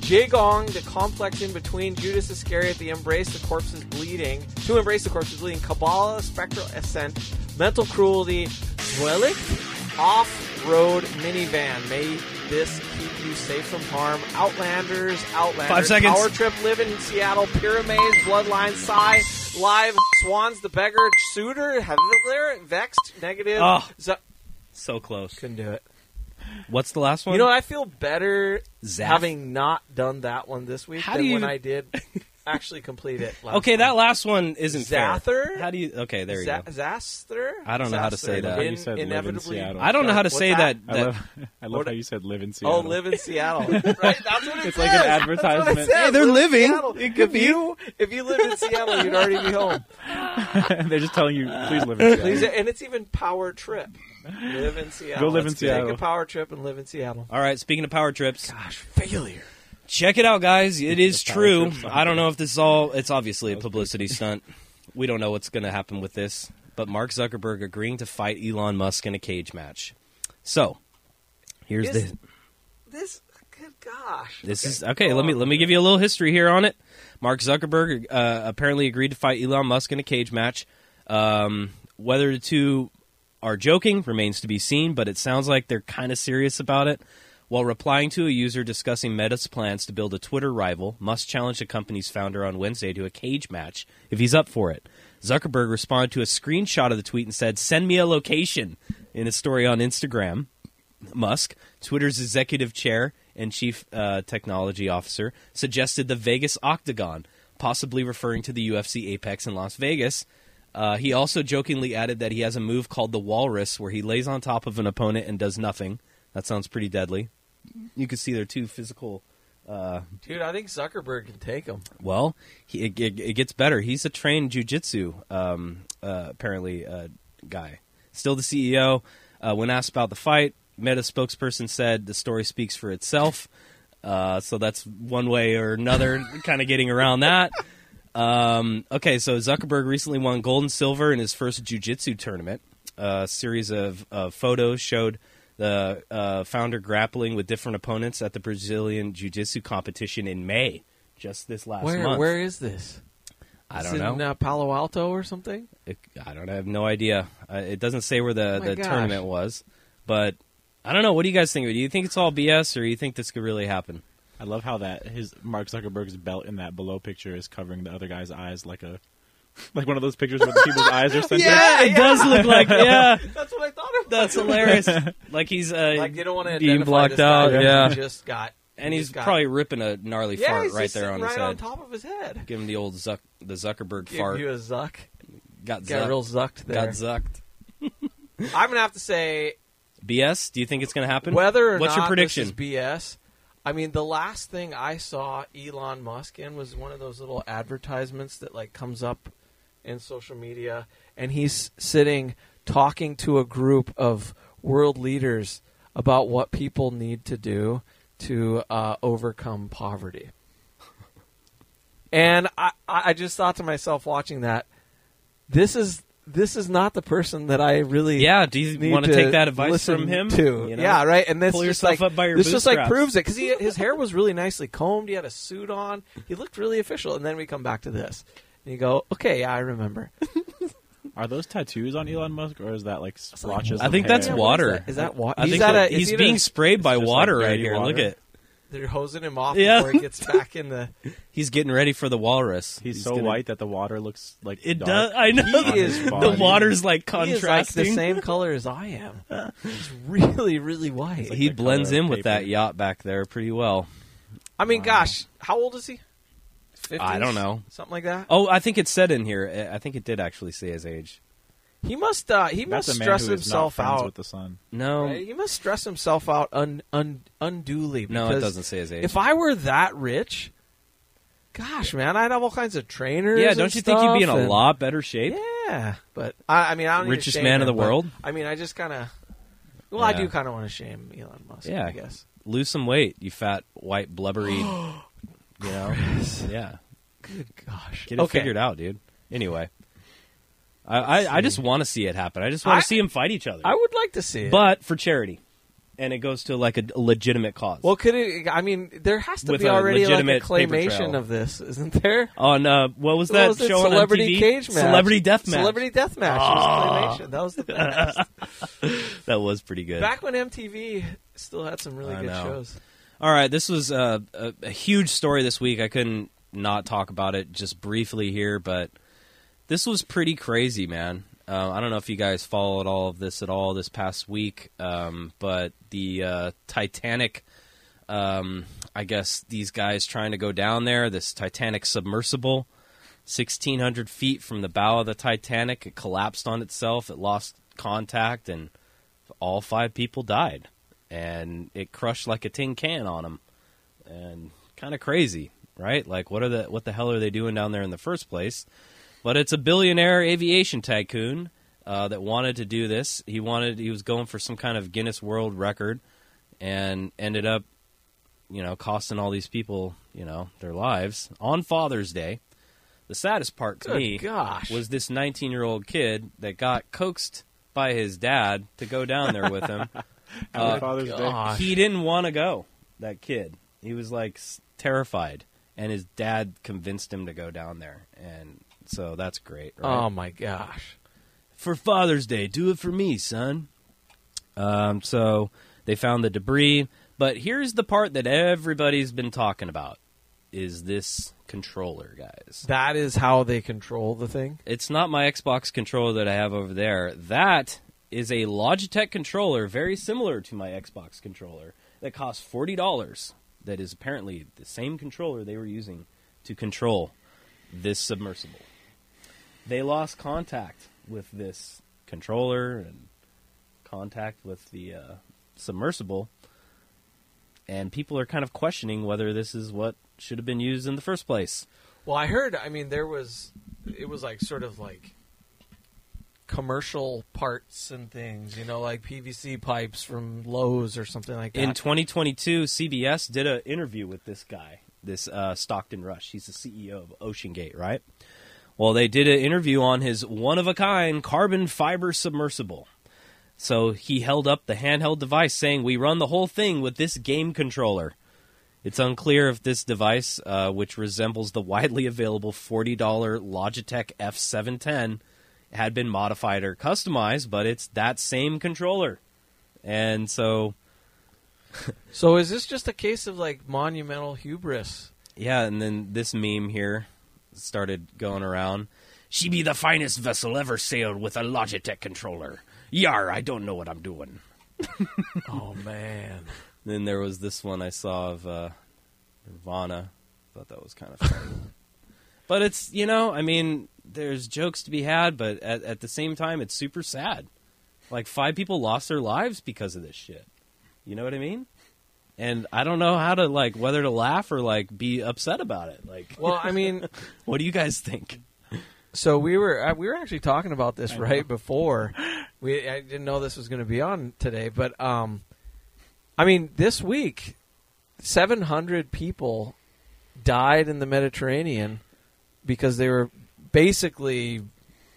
Jagong, The Complex in Between, Judas Iscariot, The Embrace, The Corpses Bleeding, To Embrace the Corpses Bleeding, Kabbalah, Spectral Ascent, Mental Cruelty, Zwielicht, Off Road Minivan. May this keep you safe from harm. Outlanders, Outlanders, Five seconds. Power Trip, Live in Seattle, Pyramids, Bloodline, Psy, Live, Swans, The Beggar, Suitor, Heather, Vexed, Negative. Oh. Z- So close. couldn't do it. What's the last one? You know. I feel better having not done that one this week How than you when I did actually complete it. Last Okay, time. that last one isn't fair. Zather? How do you? Okay, there you Za- go. Zaster? I don't know how to say that. In- You said live in. Seattle. I don't know how to What's say that. that? I love, I love how you said live in oh, Seattle. Oh, live in Seattle. right, that's what it It's says. like an That's advertisement. what it says. Hey, they're Live living. Seattle. It could if be. You, if you live in Seattle, you'd already be home. They're just telling you, please live in Seattle. Please, and it's even power trip. Live in Seattle. Go live in Let's Seattle. Take a power trip and live in Seattle. All right. Speaking of power trips, Gosh, failure. Check it out, guys. It is true. I don't know if this is all. It's obviously a publicity stunt. We don't know what's going to happen with this. But Mark Zuckerberg agreeing to fight Elon Musk in a cage match. So, here's Is- the. This, good gosh. This Okay, is okay. go Let me let me give you a little history here on it. Mark Zuckerberg uh, apparently agreed to fight Elon Musk in a cage match. Um, whether the two are joking remains to be seen, but it sounds like they're kind of serious about it. While replying to a user discussing Meta's plans to build a Twitter rival, Musk challenged the company's founder on Wednesday to a cage match if he's up for it. Zuckerberg responded to a screenshot of the tweet and said, "Send me a location." In a story on Instagram, Musk, Twitter's executive chair and chief uh, technology officer, suggested the Vegas Octagon, possibly referring to the UFC Apex in Las Vegas. Uh, he also jokingly added that he has a move called the Walrus, where he lays on top of an opponent and does nothing. That sounds pretty deadly. You can see they're two physical. Dude, I think Zuckerberg can take him. Well, he, it, it, it gets better. He's a trained jujitsu, um, uh, apparently, uh, guy. Still the CEO. Uh, when asked about the fight, Meta spokesperson said the story speaks for itself. Uh, so that's one way or another, kind of getting around that. Um, okay, so Zuckerberg recently won gold and silver in his first jiu-jitsu tournament. a series of, of photos showed the uh, founder grappling with different opponents at the Brazilian jiu-jitsu competition in May, just this last Where month. where is this? I Is don't it know. In uh, Palo Alto or something? It, I don't I have no idea. Uh, it doesn't say where the, Oh the gosh. tournament was, but I don't know. What do you guys think? of it? Do you think it's all BS, or do you think this could really happen? I love how that his Mark Zuckerberg's belt in that below picture is covering the other guy's eyes like a like one of those pictures where the people's eyes are centered. Yeah, it does look like yeah. That's what I thought of. That's hilarious. Like he's uh, Like you don't want to being blocked this out. because Yeah, he just got and he he's got- probably ripping a gnarly yeah, fart right there on sitting his right head. on top of his head. Give him the old Zuck, the Zuckerberg fart. Give fart. you a zuck. got Got zucked. real zucked there. got zucked. I'm gonna have to say BS? Do you think it's going to happen? whether or What's not your prediction? this is BS. I mean, the last thing I saw Elon Musk in was one of those little advertisements that like comes up in social media, and he's sitting talking to a group of world leaders about what people need to do to uh, overcome poverty. And I, I just thought to myself watching that, this is this is not the person that I really Yeah, do you want to take that advice from him? To You know? yeah, right. And this Pull just yourself like up by your this just like proves it because his hair was really nicely combed. He had a suit on. He looked really official. And then we come back to this, and you go, okay, yeah, I remember. Are those tattoos on Elon Musk, or is that like splotches? I of think that's hair? what is water. that? Is that wa- I he's think at so. a- he's he at being sprayed by water like right dirty here. Look at They're hosing him off Yeah. before he gets back in the. he's getting ready for the walrus. He's, so gonna- white that the water looks like It dark. does. I know. He is the water's like He is like the same color as I am. He's really, really white. like he blends in with paper. that yacht back there pretty well. I mean, gosh, how old is he? 50s? I don't know. something like that. Oh, I think it said in here. I think it did actually say his age. He must. Uh, he That's must a man stress who is not himself friends out. with the sun. No, Right? He must stress himself out un, un, unduly. no, it because doesn't say his age. If I were that rich, gosh, man, I'd have all kinds of trainers. yeah, and don't you think you'd be in stuff, a and- lot better shape? Yeah, but I, I mean, I don't need to Richest shame man in him, the but, world? I mean, I just kind of. Well, I Yeah. do kind of want to shame Elon Musk. Yeah. I guess. Lose some weight, you fat, white, blubbery. you know, yeah. Good gosh. Get it okay. figured out, dude. Anyway, I I, I just want to see it happen. I just want to see them fight each other, I would like to see it. but for charity, and it goes to like a, legitimate cause. well, could it? I mean, there has to With be a already like a claymation of this, isn't there? on uh, what was What that was it? show on Celebrity? Cage Match. Celebrity Death Match. Celebrity Death Match. It was. That was the best. That was pretty good. Back when MTV still had some really I good know. shows. All right, this was a, a huge story this week. I couldn't not talk about it just briefly here, but this was pretty crazy, man. Uh, I don't know if you guys followed all of this at all this past week, um, but the uh, Titanic. Um, I guess these guys trying to go down there. This Titanic submersible, sixteen hundred feet from the bow of the Titanic, it collapsed on itself. It lost contact, and all five people died and it crushed like a tin can on them, and kind of crazy, right? Like, what are the what the hell are they doing down there in the first place? But it's a billionaire aviation tycoon uh, that wanted to do this. He wanted he was going for some kind of Guinness World Record, and ended up, you know, costing all these people, you know, their lives on Father's Day. The saddest part to Good me gosh. was this 19 year old kid that got coaxed by his dad to go down there with him. Happy Uh, Father's Day. he didn't want to go. That kid, he was like s- terrified, and his dad convinced him to go down there, and so that's great. Right? Oh my gosh. for Father's Day, do it for me, son. Um, so they found the debris, but here's the part that everybody's been talking about: is this controller, guys? That is how they control the thing. It's not my Xbox controller that I have over there. That is a Logitech controller, very similar to my Xbox controller, that costs forty dollars. That is apparently the same controller they were using to control this submersible. They lost contact with this controller and contact with the uh, submersible, and people are kind of questioning whether this is what should have been used in the first place. Well, I heard. I mean, there was. It was like sort of like commercial parts and things. You know, like PVC pipes from Lowe's or something like that. In 2022, CBS did an interview with this guy, this uh, Stockton Rush. He's the CEO of Ocean Gate, right? Well, they did an interview on his one of a kind carbon fiber submersible. So he held up the handheld device saying, We run the whole thing with this game controller. It's unclear if this device, uh, which resembles the widely available $40 Logitech F710, had been modified or customized, but it's that same controller. And so so is this just a case of like monumental hubris? Yeah, and then this meme here started going around. She be the finest vessel ever sailed with a Logitech controller. Yar, I don't know what I'm doing. Oh man. Then there was this one I saw of uh, Nirvana. Thought that was kind of funny. but it's you know, I mean, there's jokes to be had, but at, at the same time, it's super sad. Like five people lost their lives because of this shit. You know what I mean? And I don't know how to like whether to laugh or like be upset about it. Like, Well, I mean, what do you guys think? so we were uh, we were actually talking about this right before. We I didn't know this was going to be on today, but um, I mean, this week, seven hundred people died in the Mediterranean because they were basically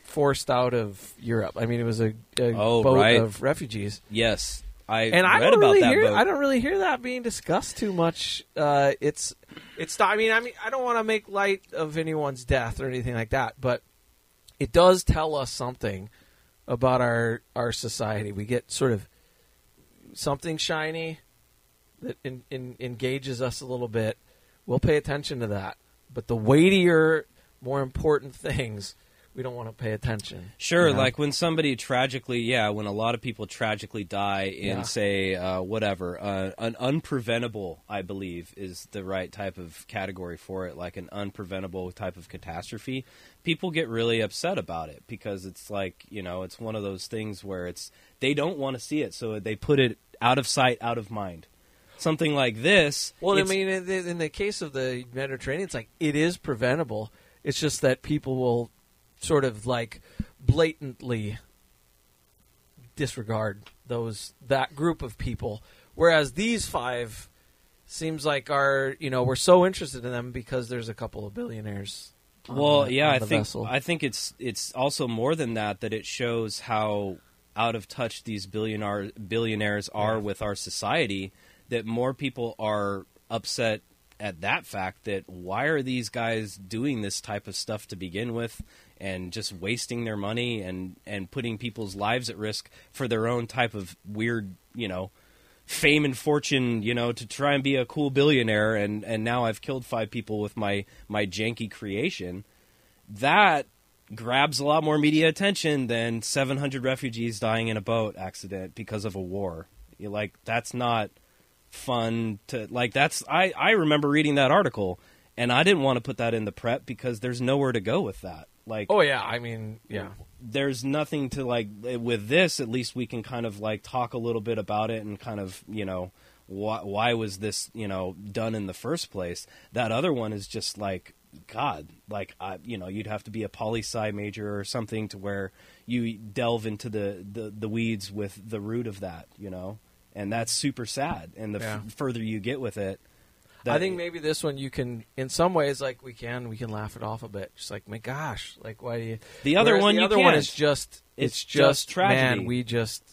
forced out of Europe. I mean, it was a, a Oh, boat right. of refugees. Yes, I and I read don't about really that hear boat. I don't really hear that being discussed too much. Uh, it's it's I mean I mean I don't want to make light of anyone's death or anything like that, but it does tell us something about our our society. We get sort of something shiny that in, in, engages us a little bit. We'll pay attention to that, but the weightier, more important things, we don't want to pay attention. Sure, you know? like when somebody tragically, yeah, when a lot of people tragically die in, Yeah. say, uh, whatever, uh, an unpreventable, I believe, is the right type of category for it, like an unpreventable type of catastrophe. People get really upset about it because it's like, you know, it's one of those things where it's, they don't want to see it, so they put it out of sight, out of mind. Something like this. Well, I mean, in the, in the case of the Mediterranean, it's like it is preventable. It's just that people will sort of like blatantly disregard those that group of people, whereas these five seems like are you know we're so interested in them because there's a couple of billionaires. on Well, the- yeah, I think vessel. I think it's it's also more than that that it shows how out of touch these billionaire billionaires are Yeah. with our society. That more people are upset at that fact that why are these guys doing this type of stuff to begin with and just wasting their money and and putting people's lives at risk for their own type of weird you know fame and fortune, you know, to try and be a cool billionaire and and now I've killed five people with my my janky creation. That grabs a lot more media attention than 700 refugees dying in a boat accident because of a war. You like that's not fun to like that's I I remember reading that article and I didn't want to put that in the prep because there's nowhere to go with that. Like oh yeah, I mean yeah. there's nothing to like eh, with this at least we can kind of like talk a little bit about it and kind of you know why, why was this you know done in the first place that other one is just like god like I, you know you'd have to be a poli sci major or something to where you delve into the, the the weeds with the root of that you know and that's super sad and the Yeah. f- further you get with it I think maybe this one you can, in some ways, like we can, we can laugh it off a bit. Just like, my gosh, like why do you? The other one the you other one can't. is just, It's it's, just just, tragedy. Man, we just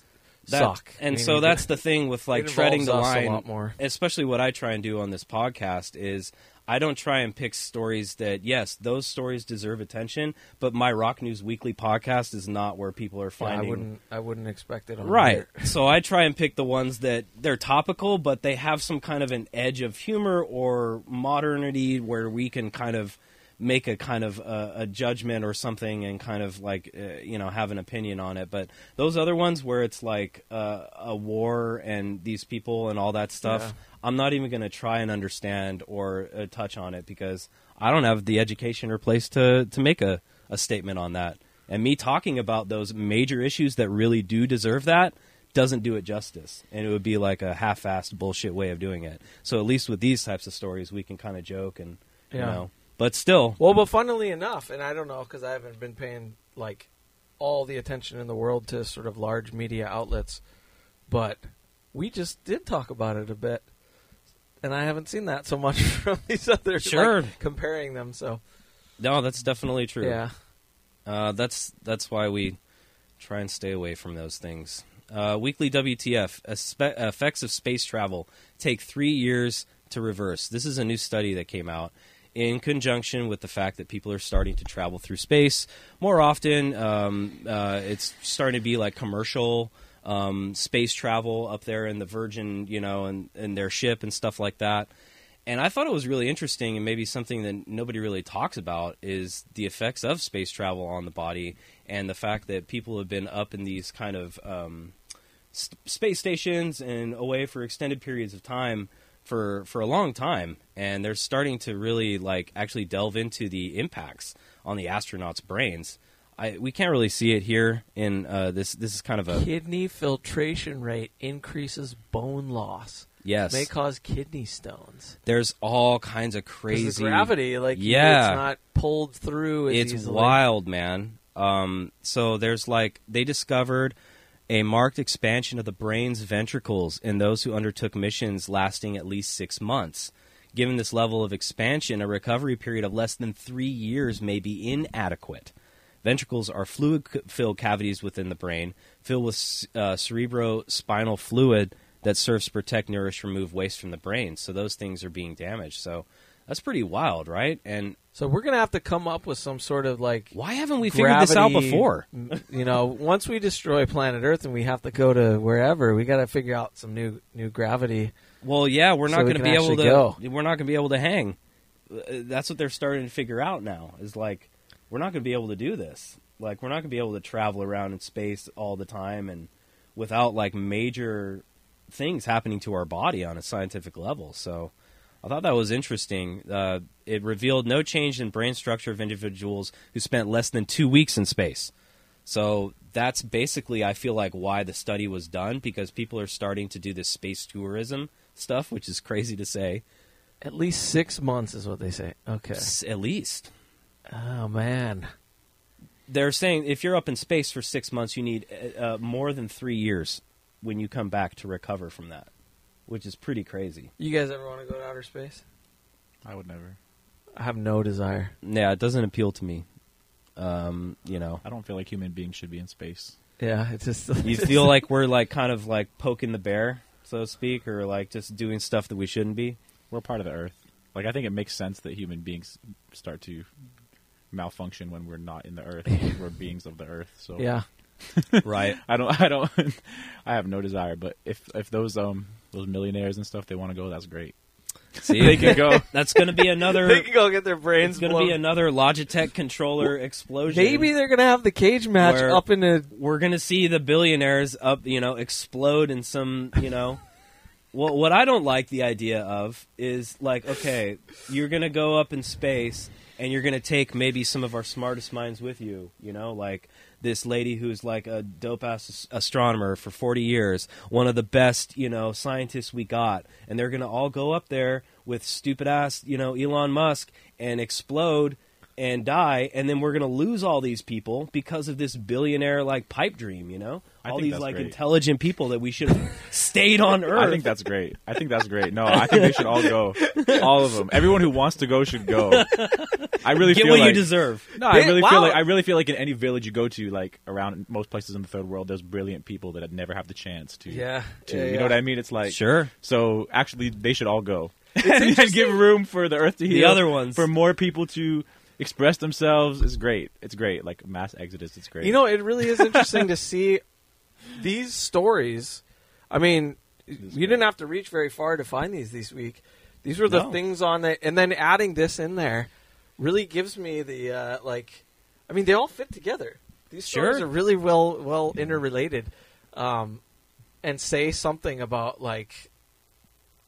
that, suck. And I mean, so that's the thing with like treading the us a line. lot more. Especially what I try and do on this podcast is I don't try and pick stories that yes, those stories deserve attention, but my Rock News Weekly podcast is not where people are Yeah, I finding wouldn't, I wouldn't expect it. On Right. so I try and pick the ones that they're topical, but they have some kind of an edge of humor or modernity where we can kind of make a kind of a, a judgment or something and kind of like uh, you know have an opinion on it. But those other ones where it's like uh, a war and these people and all that stuff, Yeah. I'm not even going to try and understand or uh, touch on it because I don't have the education or place to to make a, a statement on that. And me talking about those major issues that really do deserve that doesn't do it justice. And it would be like a half-assed bullshit way of doing it. So at least with these types of stories, we can kind of joke and you know. But still, Well, but funnily enough, and I don't know because I haven't been paying like all the attention in the world to sort of large media outlets, but we just did talk about it a bit, and I haven't seen that so much from these others. Sure. like, comparing them. So No, that's definitely true. yeah, Uh, that's that's why we try and stay away from those things. Uh, weekly WTF effects of space travel take three years to reverse. This is a new study that came out in conjunction with the fact that people are starting to travel through space more often. Um, uh, it's starting to be like commercial um, space travel up there in the Virgin, you know, and, and their ship and stuff like that. And I thought it was really interesting, and maybe something that nobody really talks about is the effects of space travel on the body, and the fact that people have been up in these kind of um, space stations and away for extended periods of time for for a long time, and they're starting to really like actually delve into the impacts on the astronauts' brains. I, we can't really see it here in uh, this. This is kind of a kidney filtration rate increases bone loss. yes. May cause kidney stones. There's all kinds of crazy gravity, like Yeah. it's not pulled through. As it's easily. wild, man. Um, so there's like they discovered a marked expansion of the brain's ventricles in those who undertook missions lasting at least six months. Given this level of expansion, a recovery period of less than three years may be inadequate. Ventricles are fluid-filled cavities within the brain, filled with uh, cerebrospinal fluid that serves to protect, nourish, remove waste from the brain. So those things are being damaged. So that's pretty wild, right? And So we're gonna have to come up with some sort of like why haven't we figured this out before? you know, once we destroy planet Earth and we have to go to wherever, we got to figure out some new new gravity. Well, yeah, we're So not we going to be able to. go. We're not going to be able to hang. Uh, That's what they're starting to figure out now. Is like we're not going to be able to do this. Like we're not going to be able to travel around in space all the time and without like major things happening to our body on a scientific level. So I thought that was interesting. Uh, it revealed no change in brain structure of individuals who spent less than two weeks in space. So that's basically, I feel like, why the study was done because people are starting to do this space tourism stuff, which is crazy to say. At least six months is what they say. Okay. S- At least Oh man. they're saying if you're up in space for six months, you need uh, uh, more than three years when you come back to recover from that, which is pretty crazy. You guys ever want to go to outer space? I would never. I have no desire. Yeah, it doesn't appeal to me. Um, you know, I don't feel like human beings should be in space. Yeah, it's just you feel like we're like kind of like poking the bear, so to speak, or like just doing stuff that we shouldn't be. We're part of the Earth. Like I think it makes sense that human beings start to malfunction when we're not in the Earth. we're beings of the Earth. So yeah. right. I don't. I don't. I have no desire. But if if those um those millionaires and stuff they want to go, that's great. See, They can go. That's going to be another. They can go get their brains It's going to be another Logitech controller explosion. Maybe they're gonna have the cage match up in a. we're going to see the billionaires up, you know, explode in some, you know. what what I don't like the idea of is like, okay, you're going to go up in space and you're going to take maybe some of our smartest minds with you, you know, like this lady who's like a dope ass astronomer for 40 years, one of the best, you know, scientists we got, and they're going to all go up there with stupid ass, you know, Elon Musk and explode and die, and then we're going to lose all these people because of this billionaire like pipe dream, you know? I all these like great. intelligent people that we should have stayed on Earth. I think that's great. I think that's great. No, I think they should all go. All of them. Everyone who wants to go should go. I really Get feel what like you deserve. No, I really wow. feel like I really feel like in any village you go to, like around most places in the third world, there's brilliant people that have never have the chance to. Yeah. To, yeah, you yeah. know what I mean? It's like Sure. So actually, they should all go and, and give room for the Earth to heal. The other ones. for more people to express themselves is great. It's great. Like mass exodus, it's great. You know, it really is interesting to see these stories. I mean, you didn't have to reach very far to find these this week. These were the No. things on it, and then adding this in there really gives me the uh, like. I mean, they all fit together. These stories Sure. are really well well interrelated, um, and say something about like.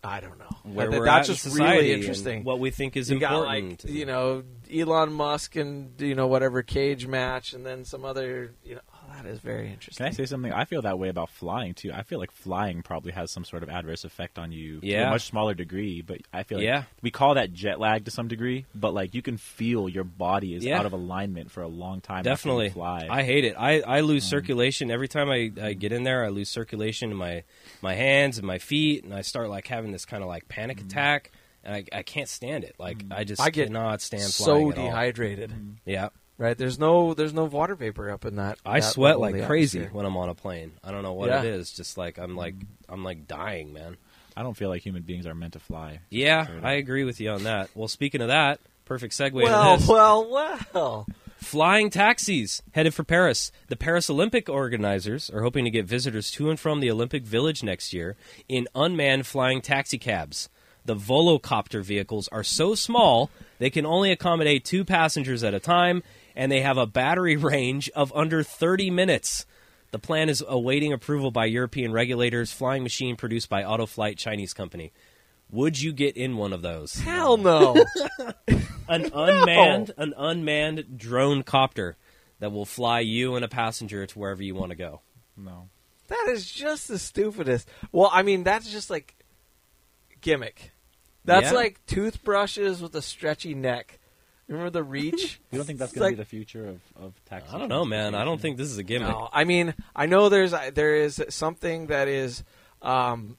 I don't know. Where That- we're that's at in just really interesting. What we think is you got important. like you know Elon Musk and you know whatever cage match, and then some other you know that is very interesting. Can I say something? I feel that way about flying too. I feel like flying probably has some sort of adverse effect on you to Yeah. a much smaller degree, but I feel like Yeah. we call that jet lag to some degree, but like you can feel your body is Yeah. out of alignment for a long time. after you Definitely. fly. I hate it. I, I lose mm. circulation every time I, I get in there. I lose circulation in my my hands and my feet, and I start like having this kind of like panic mm. attack, and I, I can't stand it. Like mm. I just I get cannot stand so flying at all. dehydrated. Yeah, Right? There's no there's no water vapor up in that. I that sweat like crazy atmosphere. when I'm on a plane. I don't know what Yeah. it is. Just like I'm like I'm like dying, man. I don't feel like human beings are meant to fly. Yeah, I agree with you on that. Well, speaking of that, perfect segue Well, to this. well, well. Flying taxis headed for Paris. The Paris Olympic organizers are hoping to get visitors to and from the Olympic Village next year in unmanned flying taxi cabs. The Volocopter vehicles are so small they can only accommodate two passengers at a time, and they have a battery range of under 30 minutes. The plan is awaiting approval by European regulators. Flying machine produced by Autoflight Chinese company. Would you get in one of those? Hell no. an unmanned an unmanned drone copter that will fly you and a passenger to wherever you want to go. No. that is just the stupidest. Well, I mean, that's just like gimmick. That's Yeah. like toothbrushes with a stretchy neck. Remember the reach? You don't think that's going like- to be the future of, of taxi? I don't know, man. I don't think this is a gimmick. No, I mean, I know there's there is something that is um,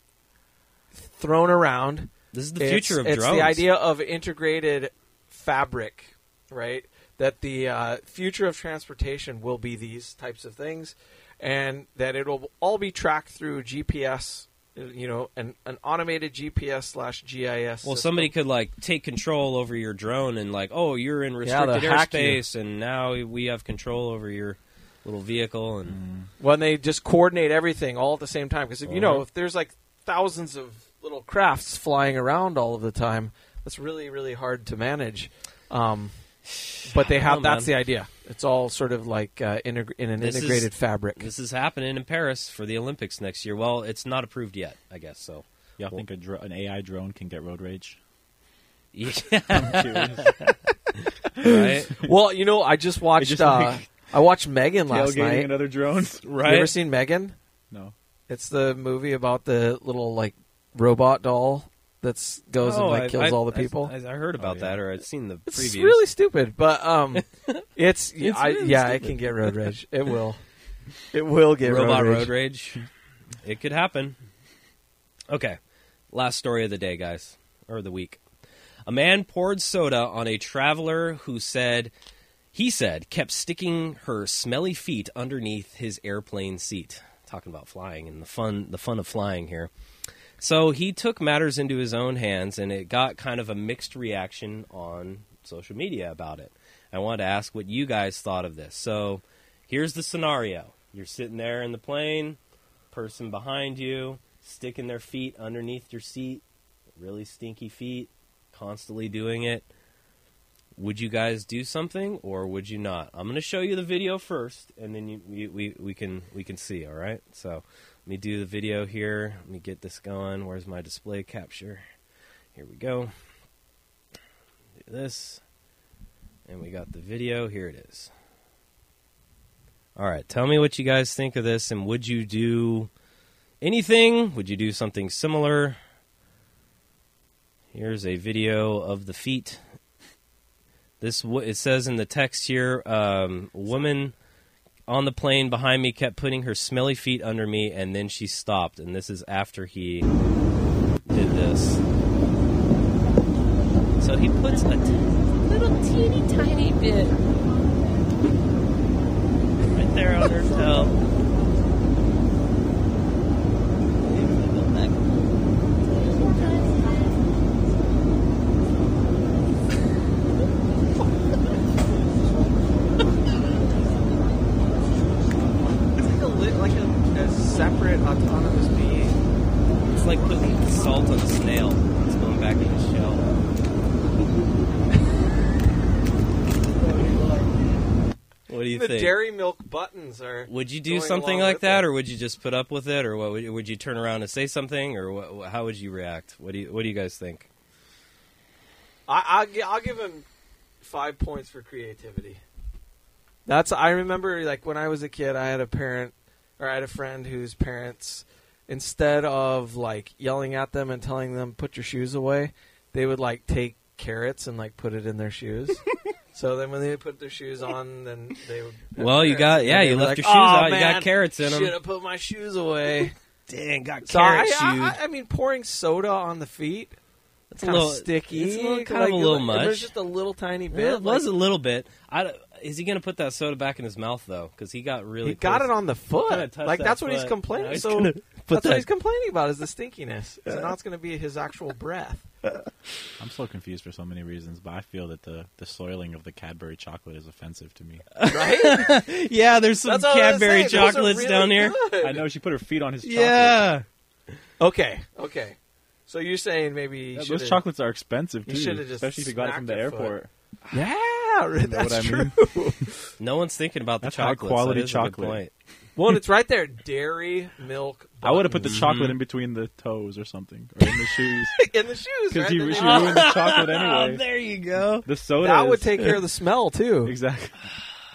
thrown around. This is the it's, future of it's drones. the idea of integrated fabric, right? That the uh, future of transportation will be these types of things, and that it'll all be tracked through GPS. You know, an an automated GPS slash GIS. Well, system. somebody could like take control over your drone and like, oh, you're in restricted they'll hack you. airspace, and now we have control over your little vehicle. And Mm. when they just coordinate everything all at the same time. Because if you Uh-huh. know, if there's like thousands of little crafts flying around all of the time, that's really really hard to manage. Um, but they have know, that's man. the idea. It's all sort of like uh, integ- in an This is- integrated fabric. this is happening in Paris for the Olympics next year. Well, it's not approved yet, I guess. So, Y'all think a dro- an AI drone can get road rage? yeah, right, well, you know, I just watched. just uh, like- I watched Megan last Tailgating night. another drones? right. You ever seen Megan? No. It's the movie about the little like robot doll that's goes and Oh, like I- kills I- all the I- people. I, I heard about Oh, yeah. that, or I'd seen the It's previews. really stupid, but um, it's, It's I, really yeah, it stupid. can get road rage. It will. It will get robot road rage. road rage. It could happen. Okay, last story of the day, guys, or the week. A man poured soda on a traveler who said he said kept sticking her smelly feet underneath his airplane seat. Talking about flying and the fun the fun of flying here. So he took matters into his own hands and it got kind of a mixed reaction on social media about it. I wanted to ask what you guys thought of this. So here's the scenario. You're sitting there in the plane, person behind you, sticking their feet underneath your seat, really stinky feet, constantly doing it. Would you guys do something or would you not? I'm going to show you the video first and then you, we, we, we can we can see, all right? So, let me do the video here. Let me get this going. Where's my display capture? Here we go. Do this. And we got the video. Here it is. All right, tell me what you guys think of this, and would you do anything? Would you do something similar? Here's a video of the feet. This it says in the text here, um, woman on the plane behind me kept putting her smelly feet under me, and then she stopped. And this is after he did this. So he puts a t- little teeny tiny bit right there on her toe. It's like a, li- like a, a separate autonomous being. It's like putting salt on a snail. It's going back in the shell. What do you the think? dairy are. would you do something like that, it. or would you just put up with it, or what? Would, would you turn around and say something, or what, how would you react? What do you What do you guys think? I, I'll, I'll give him five points for creativity. That's I remember like when I was a kid, I had a parent or I had a friend whose parents instead of like yelling at them and telling them put your shoes away, they would like take carrots and like put it in their shoes. so then when they put their shoes on, then they would. Well, you got yeah, you left like, your shoes "Oh, out. You got carrots in them. Should have put my shoes away. Dang, got So I, carrot shoes. I, I mean, pouring soda on the feet. It's a kind of little- sticky. it's a little- kind like, of a little It much. was just a little tiny bit. it was like- a little bit. I is he going to put that soda back in his mouth though? Because he got really. he got it on the foot. Like that that's what he's complaining. Now he's so gonna that's put what he's complaining about is the stinkiness. So now it's going to be his actual breath. I'm so confused for so many reasons, but I feel that the, the soiling of the Cadbury chocolate is offensive to me. Right? Yeah, there's some That's what I was Cadbury saying. Those are chocolates really down here. good. I know she put her feet on his chocolate. Yeah. Okay. Okay. So you're saying maybe he Yeah, those chocolates are expensive too, should've just especially if you got it from the smacked your foot. airport. Yeah, know that's what I true. No one's thinking about the That's high quality so that is a good chocolate. Point. Well, and it's right there. Dairy, milk. I would have put the buttons. chocolate in between the toes or something, or in the shoes, in the shoes. because Right? you Then she they- ruined the chocolate Oh, anyway. there you go. The soda that would is- take care of the smell too. exactly.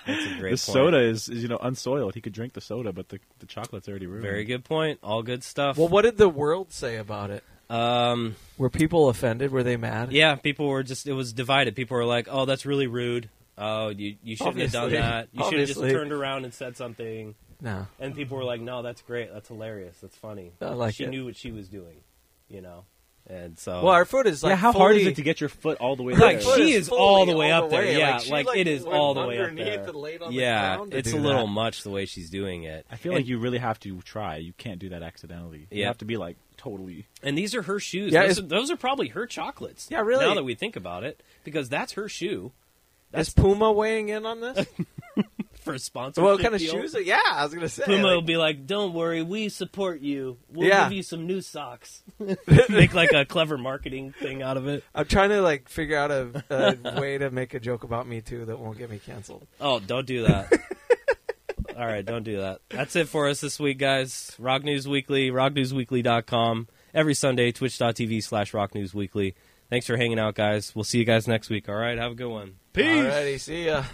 That's a great The point. soda is, is you know unsoiled. He could drink the soda, but the the chocolate's already ruined. Very good point. All good stuff. Well, what did the world say about it? Um, Were people offended? Were they mad? yeah, people were just. It was divided. People were like, "Oh, that's really rude. Oh, you you shouldn't have Obviously. done that. You should have just Obviously. turned around and said something." No. And people were like, "No, that's great. That's hilarious. That's funny." I like she it. knew what she was doing, you know. And so, Well, our foot is like yeah, how hard is it to get your foot all the way Like, there? foot she is is all the way all up the there. way. Yeah, Like, like, like, it is all the way up underneath there. and laid on the yeah, ground it's a little that. much the way she's doing it. I feel And- like you really have to try. You can't do that accidentally. You have to be like totally. And these are her shoes. Yeah, those, are, those are probably her chocolates. Yeah, really. Now that we think about it, because that's her shoe. Is Puma weighing in on this? for a sponsor. what kind of shoes? Are, yeah, I was gonna say. Puma like- will be like, "Don't worry, we support you. We'll Yeah. give you some new socks." Make like a clever marketing thing out of it. I'm trying to like figure out a, a way to make a joke about me too that won't get me canceled. Oh, don't do that. All right, don't do that. That's it for us this week, guys. Rock News Weekly, rocknewsweekly.com. Every Sunday, twitch.tv slash rocknewsweekly. Thanks for hanging out, guys. We'll see you guys next week. All right, have a good one. Peace. Alrighty, see ya.